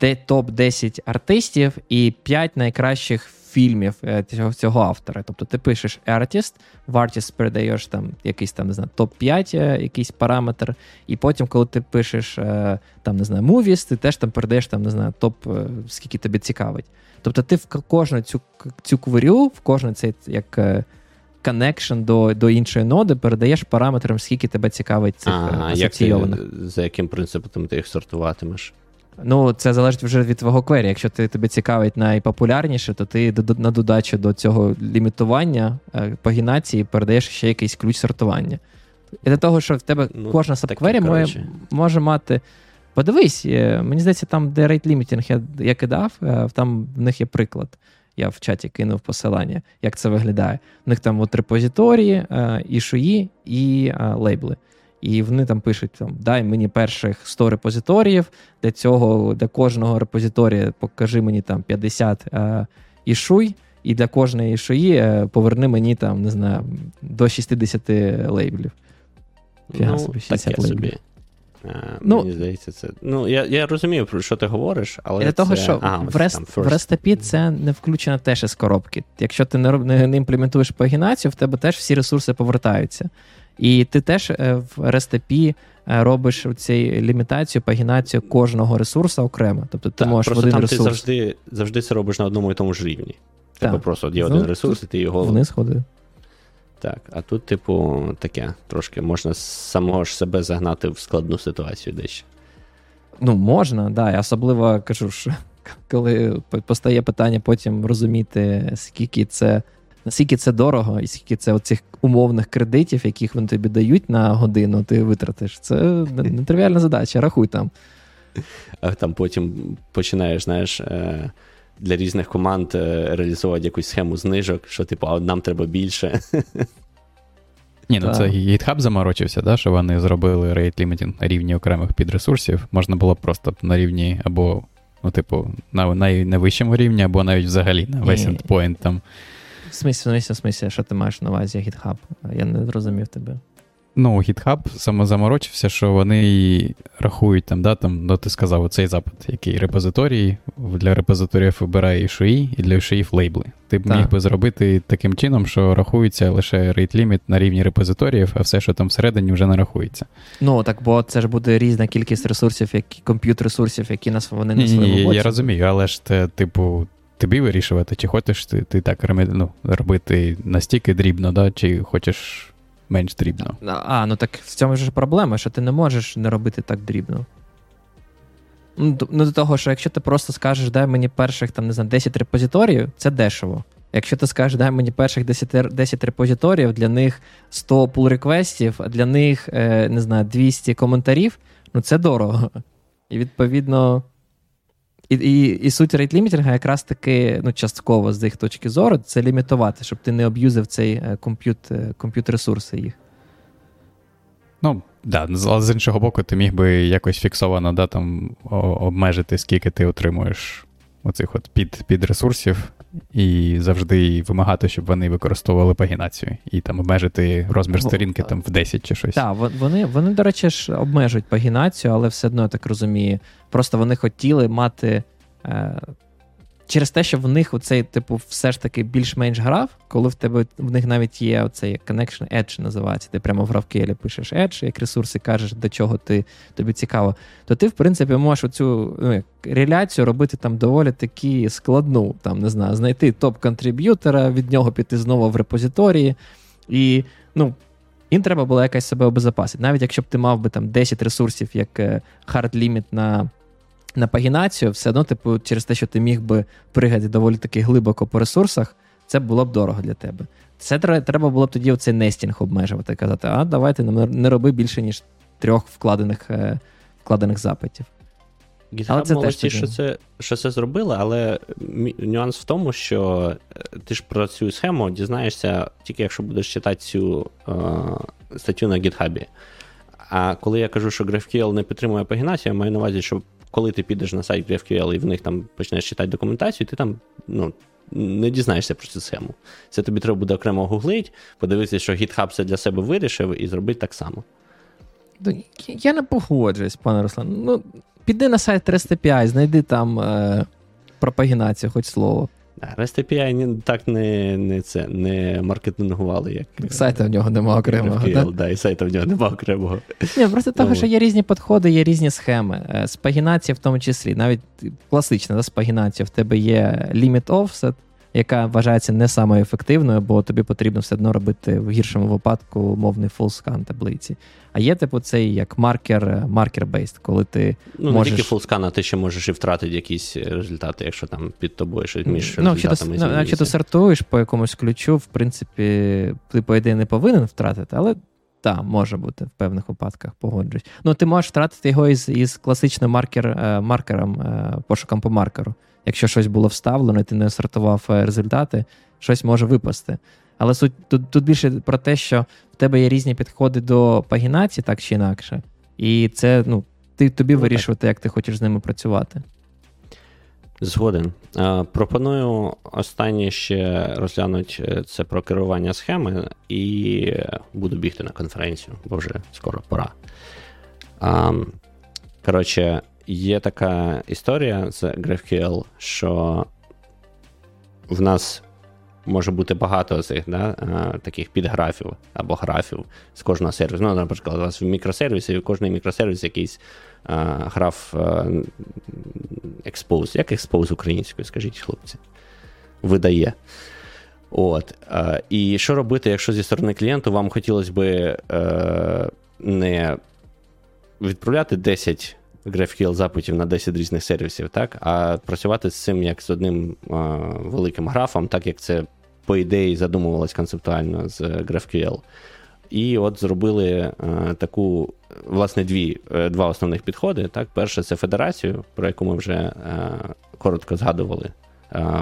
де топ-10 артистів і 5 найкращих фільмів е, цього цього автора. Тобто ти пишеш artist, в artist передаєш там якийсь там не знаю, топ-5, е, якийсь параметр, і потім, коли ти пишеш е, там не знаю, movies, ти теж там передаєш там не знаю, топ, скільки тобі цікавить. Тобто ти в кожну цю цю кварю, в кожен цей як connection до до іншої ноди передаєш параметрам, скільки тебе цікавить цих асоційованих.
Як ти, За яким принципом ти їх сортуватимеш?
Ну, це залежить вже від твого квері. Якщо ти тебе цікавить найпопулярніше, то ти на додачу до цього лімітування е, пагінації передаєш ще якийсь ключ сортування. І для того, що в тебе ну, кожна сабквері може, може мати. Подивись, е, мені здається, там, де rate limiting я, я кидав, е, там в них є приклад. Я в чаті кинув посилання, як це виглядає. У них там от репозиторії, ішуї і лейбли. І вони там пишуть: там, дай мені перших 100 репозиторіїв, для цього для кожного репозиторія покажи мені там 50 е, ішуй, і для кожної ішуї е, поверни мені там, не знаю, до 60 лейблів.
Фіга ну, 60 таке собі. Е, ну, Мені здається, це. Ну, я я розумію, про що ти говориш, але.
Для того, що а, в, рест, в рестапі це не включено теж із коробки. Якщо ти не не, не імплементуєш пагінацію, в тебе теж всі ресурси повертаються. І ти теж е, в рестапі е, робиш цю лімітацію, пагінацію кожного ресурсу окремо. Тобто ти так, можеш
просто
один
там
ресурс...
ти завжди завжди це робиш на одному і тому ж рівні. Тебе просто є один ресурс, і ти його.
Вниз ходив.
Так, а тут, типу, таке трошки можна самого ж себе загнати в складну ситуацію дещо.
Ну, можна, да. Особливо кажу, що коли постає питання потім розуміти, скільки це наскільки це дорого, і скільки це оцих умовних кредитів, яких вони тобі дають на годину, ти витратиш. Це нетривіальна задача, рахуй там.
А там потім починаєш, знаєш. Е, для різних команд е, реалізувати якусь схему знижок, що, типу, а нам треба більше.
Ні, ну це GitHub заморочився, да, що вони зробили rate limiting на рівні окремих підресурсів. Можна було просто на рівні або, ну, типу, на найвищому рівні, або навіть взагалі на весь endpoint там.
В смислі, в смислі, в смислі, що ти маєш на увазі GitHub? Я не зрозумів тебе.
Ну, GitHub самозаморочився, що вони рахують там, да, там, ну ти сказав, цей запит, який репозиторій, для репозиторіїв вибирає шуї, і для шуїв лейбли. Ти б міг би зробити таким чином, що рахується лише rate limit на рівні репозиторіїв, а все, що там всередині, вже не рахується.
Ну, так, бо це ж буде різна кількість ресурсів, які комп'ют ресурсів, які нас вони не
Ні, Я розумію, але ж це, типу. Тобі вирішувати, чи хочеш ти ти так ну, робити настільки дрібно, да, чи хочеш менш дрібно.
А, ну так в цьому ж проблема, що ти не можеш не робити так дрібно. Ну, ну, до того, що якщо ти просто скажеш, дай мені перших там, не знаю, 10 репозиторіїв, це дешево. Якщо ти скажеш, дай мені перших 10 10 репозиторіїв, для них 100 pull реквестів а для них, е, не знаю, 200 коментарів, ну це дорого. І відповідно. І і, і суть рейтлімітінга якраз таки ну, частково з їх точки зору, це лімітувати, щоб ти не об'юзив цей е, комп'ют, е, комп'ют ресурси їх.
Ну, да, але з іншого боку, ти міг би якось фіксовано да, там, обмежити, скільки ти отримуєш оцих от під, під ресурсів, і завжди вимагати, щоб вони використовували пагінацію, і там обмежити розмір сторінки там в 10 чи щось.
Так, вони, вони, до речі, ж обмежують пагінацію, але все одно я так розумію. Просто вони хотіли мати. Е, Через те, що в них оцей, типу, все ж таки більш-менш грав, коли в тебе в них навіть є оцей connection edge називається, ти прямо в GraphQL пишеш edge, як ресурси кажеш, до чого ти тобі цікаво, то ти, в принципі, можеш оцю ну, реляцію робити там доволі таки складну. Там, не знаю, знайти топ-контриб'ютора, від нього піти знову в репозиторії. І, ну, їм треба було якось себе обезопасити. Навіть якщо б ти мав би там 10 ресурсів як е, hard limit на на пагінацію, все одно, типу, через те, що ти міг би пригати доволі таки глибоко по ресурсах, це було б дорого для тебе. Це треба було б тоді оцей нестінг обмежувати, казати, а давайте не роби більше, ніж трьох вкладених е, вкладених запитів.
GitHub це молодці, що це що це зробили, але нюанс в тому, що е, ти ж про цю схему дізнаєшся тільки якщо будеш читати цю е, статтю на GitHub. А коли я кажу, що GraphQL не підтримує пагінацію, я маю на увазі, що коли ти підеш на сайт GraphQL і в них там почнеш читати документацію, ти там ну, не дізнаєшся про цю схему. Це тобі треба буде окремо гуглить, подивитися, що GitHub це для себе вирішив, і зробити так само.
Я не погоджуюсь, пане Руслан. Ну, Піди на сайт REST знайди там е, пропагінацію, хоч слово.
REST API так не не, це, не маркетингували. як...
Так Сайта в нього нема окремого. GraphQL,
да? да, і сайта в нього нема окремого.
Ні, Просто того, що є різні підходи, є різні схеми. Е, спагінація в тому числі, навіть класична да, спагінація, в тебе є limit offset, яка вважається не самою ефективною, бо тобі потрібно все одно робити в гіршому випадку full scan таблиці. А є, типу, цей як маркер маркер based коли ти.
Ну,
можеш...
не тільки scan, а ти ще можеш і втратити якісь результати, якщо там під тобою щось між ну, результатами.
Ну, якщо ти сортуєш по якомусь ключу, в принципі, ти, по ідеї, не повинен втратити, але. Так, може бути в певних випадках, погоджуюсь. Ну, ти можеш втратити його із із класичним маркер, е, маркером, е, пошуком по маркеру. Якщо щось було вставлено, і ти не сортував е, результати, щось може випасти. Але суть тут тут більше про те, що в тебе є різні підходи до пагінації, так чи інакше. І це ну, ти тобі ну, вирішувати, так. як ти хочеш з ними працювати.
Згоден. Пропоную останнє ще розглянути е, це про керування схеми, і буду бігти на конференцію, бо вже скоро пора. Коротше, є така історія з GraphQL, що в нас може бути багато цих да, таких підграфів або графів з кожного сервісу. Ну, наприклад, у вас в мікросервісі, в кожний мікросервіс якийсь а, граф експоз. Як експоз українською, скажіть, хлопці? Видає. От. А, І що робити, якщо зі сторони клієнту вам хотілося е, не відправляти 10 GraphQL запитів на 10 різних сервісів, так? а працювати з цим як з одним а, великим графом, так як це, по ідеї, задумувалось концептуально з GraphQL. І от зробили а, таку, власне, дві, е, два основних підходи. Так? Перше це федерацію, про яку ми вже а, коротко згадували.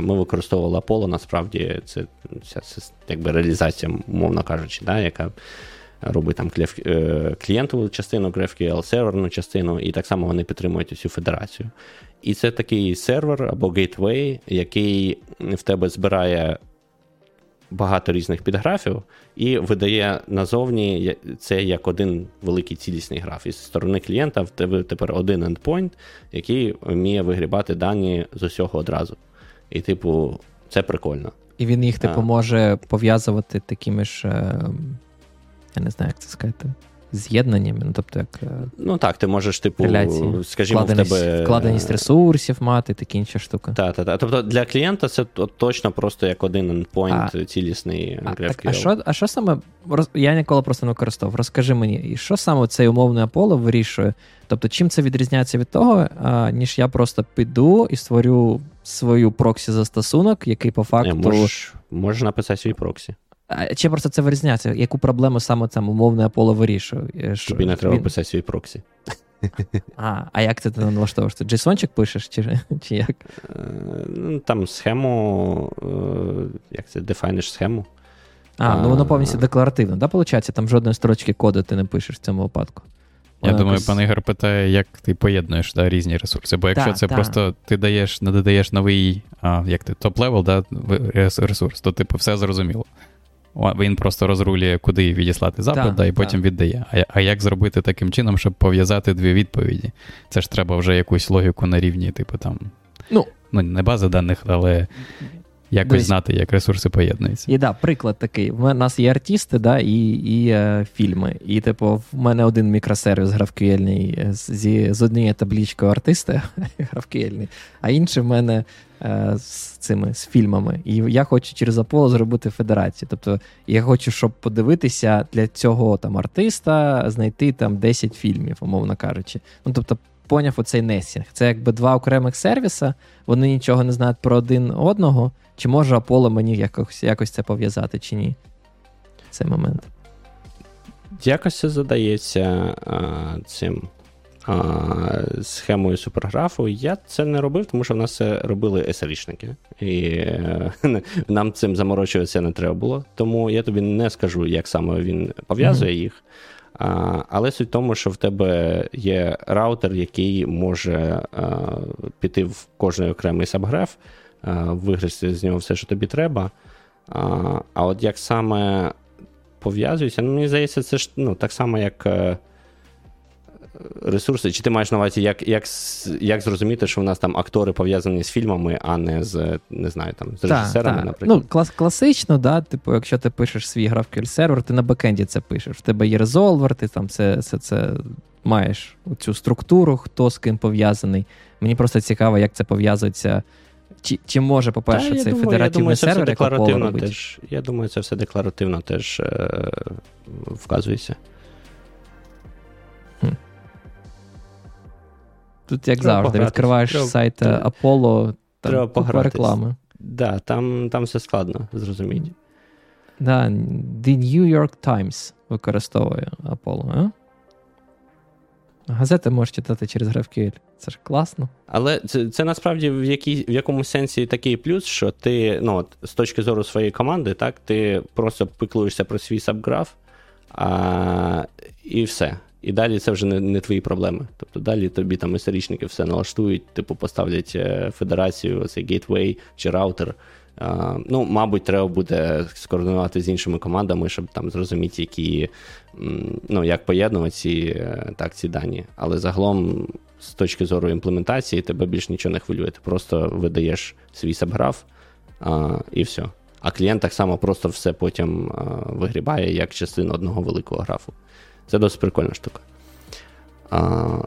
Ми використовували Apollo, насправді це ця якби реалізація, мовно кажучи, да, яка робить там клієнтову частину GraphQL, серверну частину, і так само вони підтримують усю федерацію. І це такий сервер або гейтвей, який в тебе збирає багато різних підграфів і видає назовні це як один великий цілісний граф. І з сторони клієнта в тебе тепер один endpoint, який вміє вигрібати дані з усього одразу. І, типу, це прикольно.
І він їх, типу, може пов'язувати такими ж, е, я не знаю, як це сказати, з'єднаннями. Ну, тобто, як... Е,
ну так, ти можеш, типу, реляції. скажімо,
вкладеність,
в тебе...
вкладеність ресурсів мати, такі інші штуки.
Так, так, так. Тобто для клієнта це точно просто як один endpoint цілісний
а, так, а що а що саме я ніколи просто не використовував. Розкажи мені, і що саме цей умовний Аполло вирішує? Тобто, чим це відрізняється від того, а, ніж я просто піду і створю свою проксі застосунок, який по факту.
Можеш, можеш написати свій проксі.
Чи просто це вирізняється? Яку проблему саме там умовне Аполло вирішує?
Е, Тобі не треба він... писати свій проксі.
А а як ти налаштовуєш? Ти JSON пишеш, чи чи як?
Е, ну, там схему, е, як це, дефайниш схему.
А, ну воно повністю декларативно, да, виходить? Там жодної строчки коду ти не пишеш в цьому випадку.
Я думаю, якось... пан Ігор питає, як ти поєднуєш да, різні ресурси. Бо якщо та, це та. просто ти даєш, не додаєш новий а, як ти, top-level да, ресурс, то типу все зрозуміло. Він просто розрулює, куди відіслати запит, да, да, і потім віддає. А а як зробити таким чином, щоб пов'язати дві відповіді? Це ж треба вже якусь логіку на рівні, типу там. Ну, ну не бази даних, але якось Десь. знати, як ресурси поєднуються.
І да, приклад такий. У нас є артисти, да, і і е, фільми. І, типу, в мене один мікросервіс графкюельний е, зі, з однією таблічкою артиста графкюельний, а інший в мене е, з цими з фільмами. І я хочу через Apollo зробити федерацію. Тобто я хочу, щоб подивитися для цього там артиста, знайти там 10 фільмів, умовно кажучи. Ну, тобто, поняв оцей несінг. Це якби два окремих сервіса, вони нічого не знають про один одного. Чи може Аполло мені якось якось це пов'язати, чи ні? Цей момент.
Якось це задається а, цим а, схемою суперграфу. Я це не робив, тому що в нас це робили SRI-шники. І е, нам цим заморочуватися не треба було. Тому я тобі не скажу, як саме він пов'язує mm-hmm. їх. Але суть в тому, що в тебе є раутер, який може піти в кожний окремий сабграф, вигризти з нього все, що тобі треба. А от як саме пов'язується, ну, мені здається, це ж ну, так само, як е, ресурси. Чи ти маєш на увазі, як як, як зрозуміти, що в нас там актори пов'язані з фільмами, а не з не знаю, там, з режисерами, та, наприклад?
Ну, клас, Класично, да, типу, якщо ти пишеш свій GraphQL сервер, ти на бекенді це пишеш. В тебе є резолвер, ти там це, це, це маєш цю структуру, хто з ким пов'язаний. Мені просто цікаво, як це пов'язується. Чи чи може, по-перше, Та, цей думаю, федеративний думаю, сервер декларативно
теж, Я думаю, це все декларативно теж е, вказується.
Тут, як Треба завжди, погратись. відкриваєш Треба... сайт Apollo, там Треба купа реклами.
Да, там там все складно, зрозуміти.
Да, The New York Times використовує Apollo, а? Газети можеш читати через GraphQL. Це ж класно.
Але це це насправді в якій, в якомусь сенсі такий плюс, що ти ну, з точки зору своєї команди, так, ти просто пиклуєшся про свій сабграф, а, і все. І далі це вже не не твої проблеми. Тобто далі тобі там історичники все налаштують, типу поставлять е, федерацію, цей гейтвей чи раутер. Ну, мабуть, треба буде скоординувати з іншими командами, щоб там зрозуміти, які, ну, як поєднувати ці е, так, ці дані. Але загалом, з точки зору імплементації, тебе більш нічого не хвилює. Ти просто видаєш свій сабграф а, і все. А клієнт так само просто все потім а, вигрібає як частину одного великого графу. Це досить прикольна штука. А,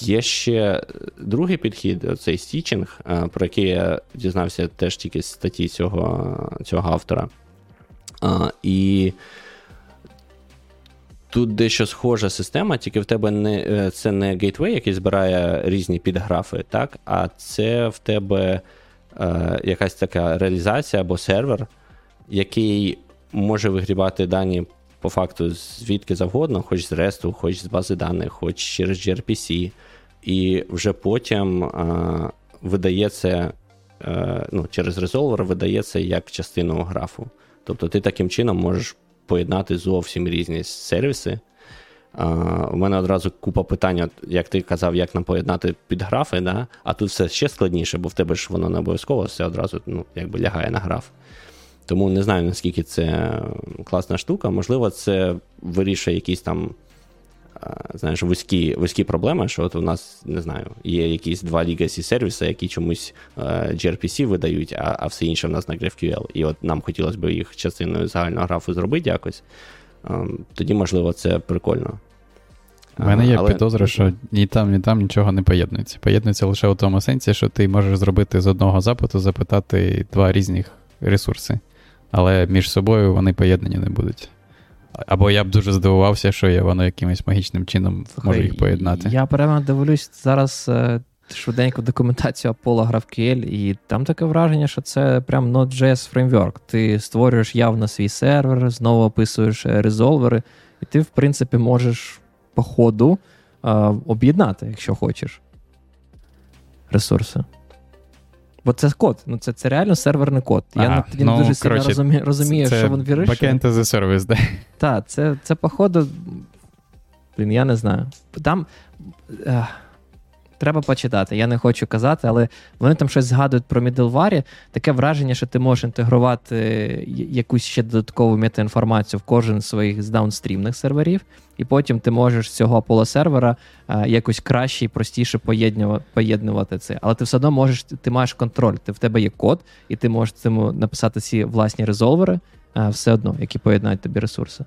Є ще другий підхід, цей стічинг, про який я дізнався теж тільки з статті цього цього автора. І тут дещо схожа система, тільки в тебе не е, це не гейтвей, який збирає різні підграфи, так, а це в тебе е, якась така реалізація або сервер, який може вигрібати дані по факту звідки завгодно, хоч з REST, хоч з бази даних, хоч через gRPC, і вже потім а, видається а, ну, через резолвер видається як частину графу. Тобто ти таким чином можеш поєднати зовсім різні сервіси. У мене одразу купа питань, як ти казав, як нам поєднати під графи, да? а тут все ще складніше, бо в тебе ж воно не обов'язково все одразу ну, якби лягає на граф. Тому не знаю, наскільки це класна штука. Можливо, це вирішує якісь там знаєш, вузькі вузькі проблеми, що от у нас не знаю, є якісь два legacy сервіси, які чомусь gRPC видають, а а все інше в нас на GraphQL. І от нам хотілося б їх частиною загального графу зробити якось. Тоді, можливо, це прикольно.
У мене є Але... підозра, що ні там, ні там нічого не поєднується. Поєднується лише у тому сенсі, що ти можеш зробити з одного запиту запитати два різних ресурси, але між собою вони поєднані не будуть. Або я б дуже здивувався, що я воно якимось магічним чином можу їх поєднати.
Я прямо дивлюсь зараз е, швиденько документацію Apollo GraphQL, і там таке враження, що це прям Node.js фреймворк. Ти створюєш явно свій сервер, знову описуєш резолвери, і ти, в принципі, можеш по ходу е, об'єднати, якщо хочеш, ресурси. Бо це код, ну це це реально серверний код. Ага, Я тоді ну, дуже сильно розумію, розумію
це
що він вирішує.
Backend за сервіс, да.
Так, це, це походу. Блін, я не знаю. Там. Ах, Треба почитати, я не хочу казати, але вони там щось згадують про middleware. Таке враження, що ти можеш інтегрувати якусь ще додаткову метаінформацію в кожен з своїх з даунстрімних серверів, і потім ти можеш з цього Apollo сервера а, якось краще і простіше поєднувати це. Але ти все одно можеш, ти маєш контроль. Ти в тебе є код, і ти можеш цьому написати ці власні резолвери, а, все одно, які поєднають тобі ресурси.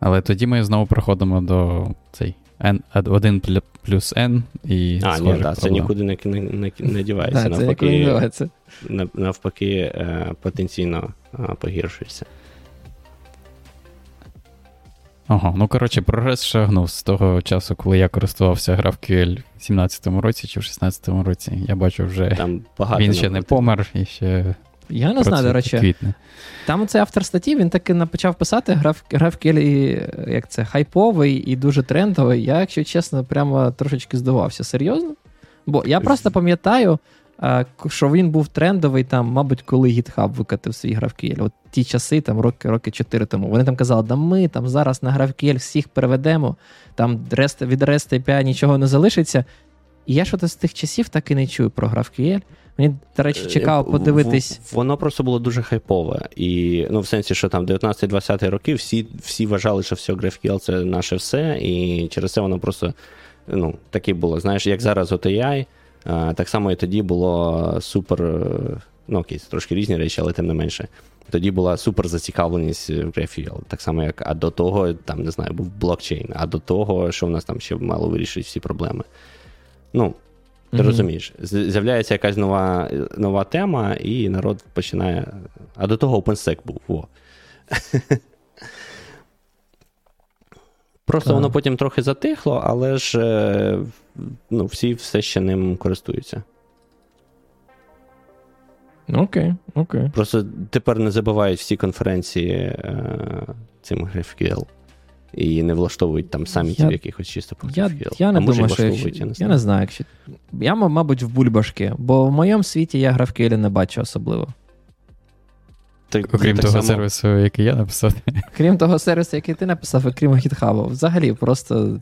Але тоді ми знову проходимо до цей N, 1 плюс N і.
А, ні, да, це нікуди не не, не, не дівається.
Да, навпаки, це
навпаки, е, потенційно е, погіршується.
Ага, ну коротше, прогрес шагнув з того часу, коли я користувався GraphQL в 17-му році чи в 16-му році. Я бачу, вже Там багато він ще не помер і ще
я не знаю, до речі. Там цей автор статті він таки почав писати, грав грав Келі, як це, хайповий і дуже трендовий. Я, якщо чесно, прямо трошечки здивався. Серйозно? Бо я просто пам'ятаю, що він був трендовий, там, мабуть, коли GitHub викатив свій GraphQL. От ті часи, там роки роки 4 тому. Вони там казали, да ми там зараз на GraphQL всіх переведемо, там від REST API нічого не залишиться. І я щось з тих часів так і не чую про GraphQL. Мені, до речі, е, подивитись.
Воно просто було дуже хайпове. І ну, в сенсі, що там 19-20 роки всі всі вважали, що все GraphQL це наше все, і через це воно просто ну, таке було. Знаєш, як зараз OTI, так само і тоді було супер. Ну, окей, це трошки різні речі, але тим не менше. Тоді була супер зацікавленість в GraphQL. Так само, як а до того, там, не знаю, був блокчейн, а до того, що в нас там ще мало вирішити всі проблеми. Ну, ти mm-hmm. розумієш, з'являється якась нова нова тема, і народ починає. А до того OpenSec був. Во. Просто так. воно потім трохи затихло, але ж е, ну, всі все ще ним користуються.
Окей, окей.
Просто тепер не забувають всі конференції е, цим GraphQL і не влаштовують там самітів я, якихось чисто по
Я, я не а думаю, що якщо, я, не я не знаю. Якщо... Я, мабуть, в бульбашки, бо в моєму світі я GraphQL не бачу особливо.
Так, Окрім того само... сервісу, який я написав.
Крім того сервісу, який ти написав, окрім GitHub. Взагалі, просто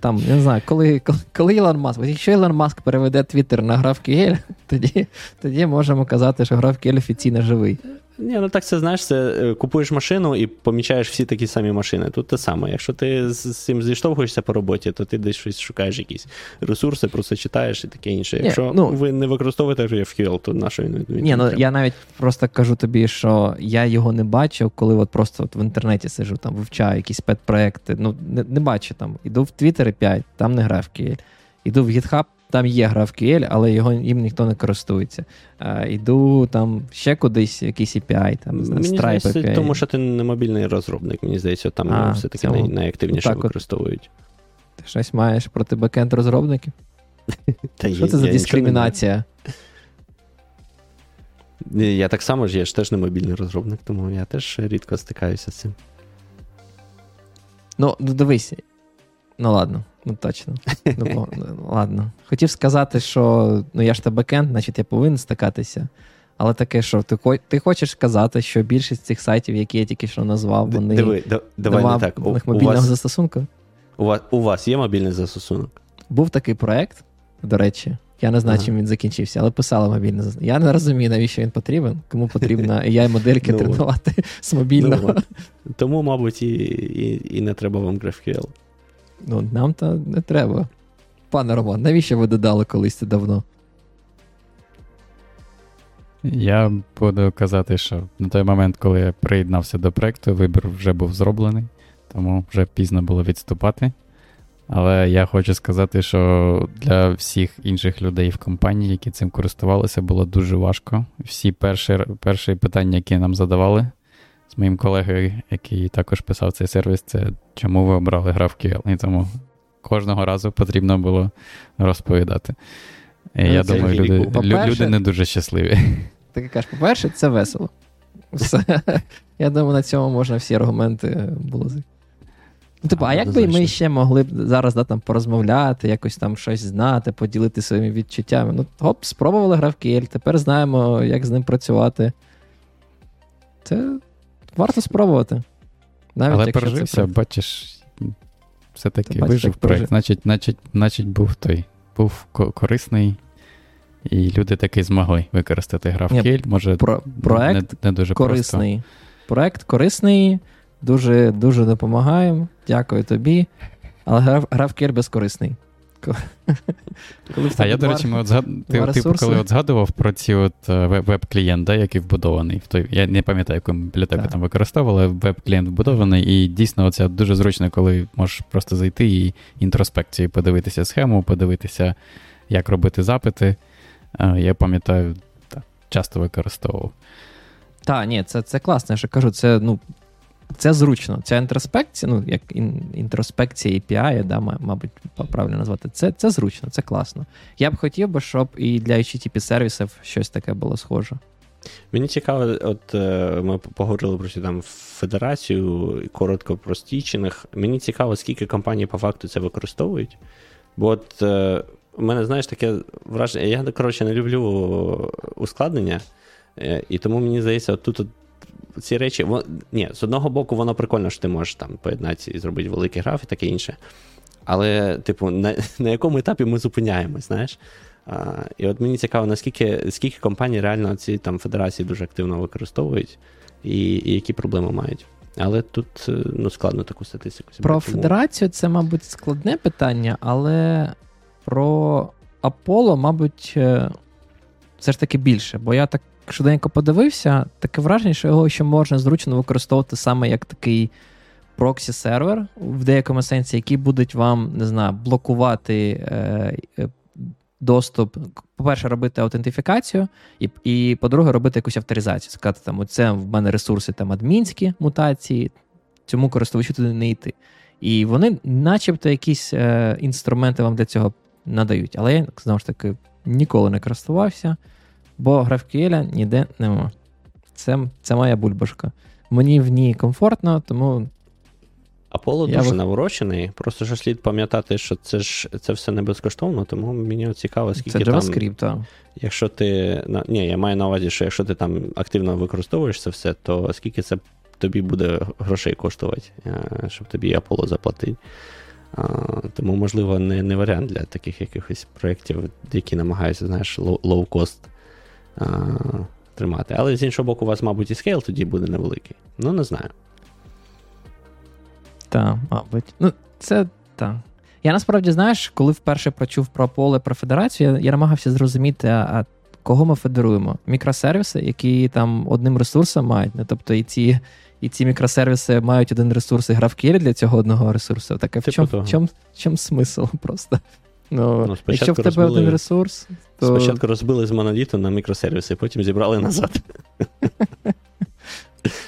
там, я не знаю, коли коли Ілон Маск, якщо Ілон Маск переведе Твіттер на GraphQL, тоді тоді можемо казати, що граф GraphQL офіційно живий.
Ні, ну так це знаєш, це е, купуєш машину і помічаєш всі такі самі машини. Тут те саме. Якщо ти з цим зіштовхуєшся по роботі, то ти десь щось шукаєш якісь ресурси, просто читаєш і таке інше. Якщо Ні, ну, ви не використовуєте GraphQL, то на що він
Ні, ну я навіть просто кажу тобі, що я його не бачив, коли от просто от в інтернеті сижу, там вивчаю якісь пет-проекти. Ну, не, не бачу там. Іду в Twitter 5, там не GraphQL. Іду в GitHub, там є GraphQL, але його їм ніхто не користується. А, Іду там ще кудись, якийсь API, там, Stripe здається, API.
Тому що ти не мобільний розробник, мені здається, там а, все-таки цьому... найактивніше так використовують.
Ти щось маєш проти бекенд розробників? Що це за дискримінація?
Я так само ж, я ж теж не мобільний розробник, тому я теж рідко стикаюся з цим.
Ну, ну дивись. Ну, ладно. Ну, точно. Ну, Ладно. Хотів сказати, що ну, я ж та бекенд, значить я повинен стикатися. Але таке, що ти ти хочеш сказати, що більшість цих сайтів, які я тільки що назвав, вони
Диви, да, давай
нема
не так.
у них мобільного вас, застосунку?
У вас у вас є мобільний застосунок?
Був такий проект, до речі. Я не знаю, ага. чим він закінчився, але писала мобільне застосунок. Я не розумію, навіщо він потрібен, кому потрібно ai модельки ну, тренувати з мобільного.
Ну, тому, мабуть, і, і, і не треба вам GraphQL.
Ну, нам то не треба. Пане Роман, навіщо ви додали колись це давно?
Я буду казати, що на той момент, коли я приєднався до проекту, вибір вже був зроблений, тому вже пізно було відступати. Але я хочу сказати, що для всіх інших людей в компанії, які цим користувалися, було дуже важко. Всі перші перші питання, які нам задавали з моїм колегою, який також писав цей сервіс, це чому ви обрали GraphQL. І тому кожного разу потрібно було розповідати. І ну, Я думаю, люди, люди не дуже щасливі.
Ти кажеш, по-перше, це весело. Все. Я думаю, на цьому можна всі аргументи було. Ну, типу, а, а як би ми ще могли б зараз да, там, порозмовляти, якось там щось знати, поділити своїми відчуттями? Ну, хоп, спробували GraphQL, тепер знаємо, як з ним працювати. Це варто спробувати.
Навіть, Але пережився, бачиш, все-таки вижив проєкт, значить, значить, значить, був той, був корисний. І люди таки змогли використати GraphQL. Може,
про, проект не, не дуже корисний. Просто. Проект корисний, дуже дуже допомагаємо. Дякую тобі. Але GraphQL безкорисний.
Коли а я, до речі, ми от згад... ти, типу, коли от згадував про ці от е, веб-клієнт, да, який вбудований. В той... Я не пам'ятаю, яку бібліотеку там використовували, веб-клієнт вбудований, і дійсно це дуже зручно, коли можеш просто зайти і інтроспекцію подивитися схему, подивитися, як робити запити. Я пам'ятаю, часто використовував.
Так, ні, це це класно, я ж кажу, це ну, це зручно. Ця інтроспекція, ну, як інтроспекція API, да, мабуть, правильно назвати, це це зручно, це класно. Я б хотів би, щоб і для http сервісів щось таке було схоже.
Мені цікаво, от е, ми поговорили про там федерацію, коротко про стічених. Мені цікаво, скільки компаній по факту це використовують. Бо от е, у мене, знаєш, таке враження. Я, коротше, не люблю ускладнення, е, і тому мені здається, от тут от ці речі. Вон, ні, з одного боку, воно прикольно, що ти можеш там поєднати і зробити великий граф і таке інше. Але, типу, на на якому етапі ми зупиняємось, знаєш? А, І от мені цікаво, наскільки скільки компаній реально ці там федерації дуже активно використовують, і, і які проблеми мають. Але тут е, ну, складно таку статистику.
Про федерацію це, мабуть, складне питання, але про Аполло, мабуть, е, все ж таки більше. Бо я так швиденько подивився, таке враження, що його ще можна зручно використовувати саме як такий проксі-сервер в деякому сенсі, який будуть вам, не знаю, блокувати е, е доступ. По-перше, робити аутентифікацію, і, і по-друге, робити якусь авторизацію. Сказати, там, оце в мене ресурси там адмінські мутації, цьому користувачу туди не йти. І вони, начебто, якісь е, інструменти вам для цього надають. Але я знову ж таки ніколи не користувався, бо GraphQL ніде нема. Це це моя бульбашка. Мені в ній комфортно, тому.
Я дуже в... наворочений. Просто що слід пам'ятати, що це ж це все не безкоштовно, тому мені цікаво, скільки.
Це JavaScript, так.
Якщо ти. Ні, я маю на увазі, що якщо ти там активно використовуєш це все, то скільки це тобі буде грошей коштувати, е, щоб тобі Apollo заплатити. Тому, можливо, не не варіант для таких якихось проєктів, які намагаються, знаєш, лоу-кост тримати. Але з іншого боку, у вас, мабуть, і скейл тоді буде невеликий. Ну, не знаю.
Так, мабуть. Ну, це так. Я насправді, знаєш, коли вперше почув про поле про федерацію, я, я намагався зрозуміти, а, а кого ми федеруємо? Мікросервіси, які там одним ресурсом мають. Ну, тобто і ці і ці мікросервіси мають один ресурс і GraphQL для цього одного ресурсу. Так, а в чому в чому, в смисл просто? Ну, ну Якщо в тебе розбили, один ресурс, то.
Спочатку розбили з моноліту на мікросервіси, потім зібрали назад.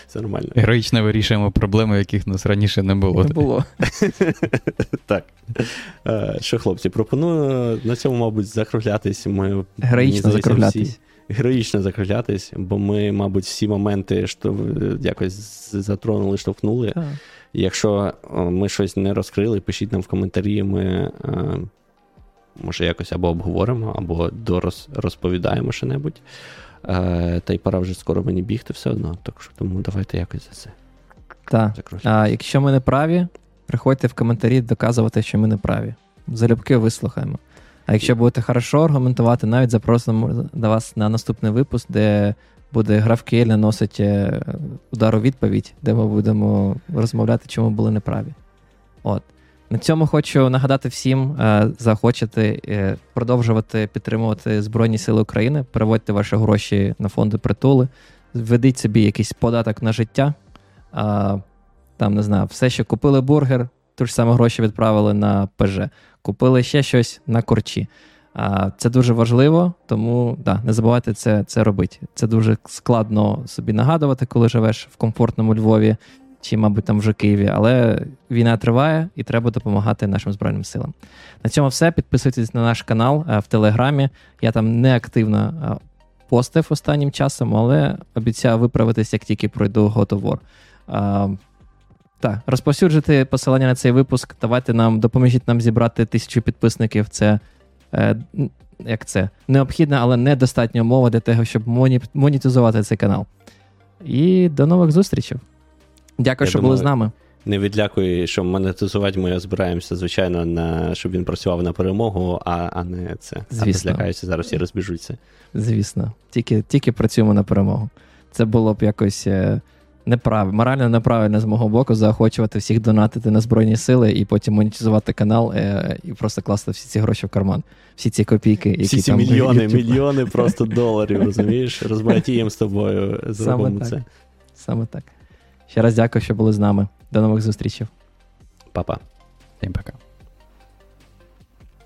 Це нормально.
Героїчно вирішуємо проблеми, яких нас раніше не було.
Не було.
Так. Е, що, хлопці, пропоную на цьому, мабуть, закруглятись. Ми,
Героїчно закруглятись
героїчно закруглятись, бо ми, мабуть, всі моменти що якось затронули, штовхнули. Якщо ми щось не розкрили, пишіть нам в коментарі, ми е, може якось або обговоримо, або дорозповідаємо що-небудь. Е, Та й пора вже скоро мені бігти все одно. Так що тому давайте якось за це.
Так. А якщо ми не праві, приходьте в коментарі доказувати, що ми не праві. Залюбки вислухаємо. А якщо будете хорошо аргументувати, навіть запросимо до вас на наступний випуск, де буде гравкель наносить е, удар у відповідь, де ми будемо розмовляти, чому були неправі. От. На цьому хочу нагадати всім, е, захочете е, продовжувати підтримувати Збройні Сили України, переводьте ваші гроші на фонди притули, введіть собі якийсь податок на життя. Там не знаю, все, що купили бургер, ту ж саме гроші відправили на ПЖ, купили ще щось на корчі. Це дуже важливо, тому да, не забувайте це це робити. Це дуже складно собі нагадувати, коли живеш в комфортному Львові чи, мабуть, там вже Києві. Але війна триває і треба допомагати нашим Збройним силам. На цьому все. Підписуйтесь на наш канал е, в Телеграмі. Я там не активно е, постив останнім часом, але обіцяю виправитись, як тільки пройду готовор. Так, розповсюджуйте посилання на цей випуск. Давайте нам допоможіть нам зібрати тисячу підписників. Це е, як це необхідна, але недостатня умова для того, щоб монетизувати цей канал. І до нових зустрічей. Дякую, Я що думаю, були з нами.
Не відлякую, що монетизувати ми збираємося, звичайно, на щоб він працював на перемогу, а а не це. Звісно. А злякаюся, зараз всі розбіжуться.
Звісно, тільки тільки працюємо на перемогу. Це було б якось. Е, неправ... морально неправильно з мого боку заохочувати всіх донатити на Збройні сили і потім монетизувати канал е, і просто класти всі ці гроші в карман, всі ці копійки, які
всі ці
там
мільйони, мільйони просто доларів, розумієш? Розбагатіємо з тобою.
Саме так. це. Саме так. Ще раз дякую, що були з нами. До нових зустрічей.
Па-па.
Всім пока.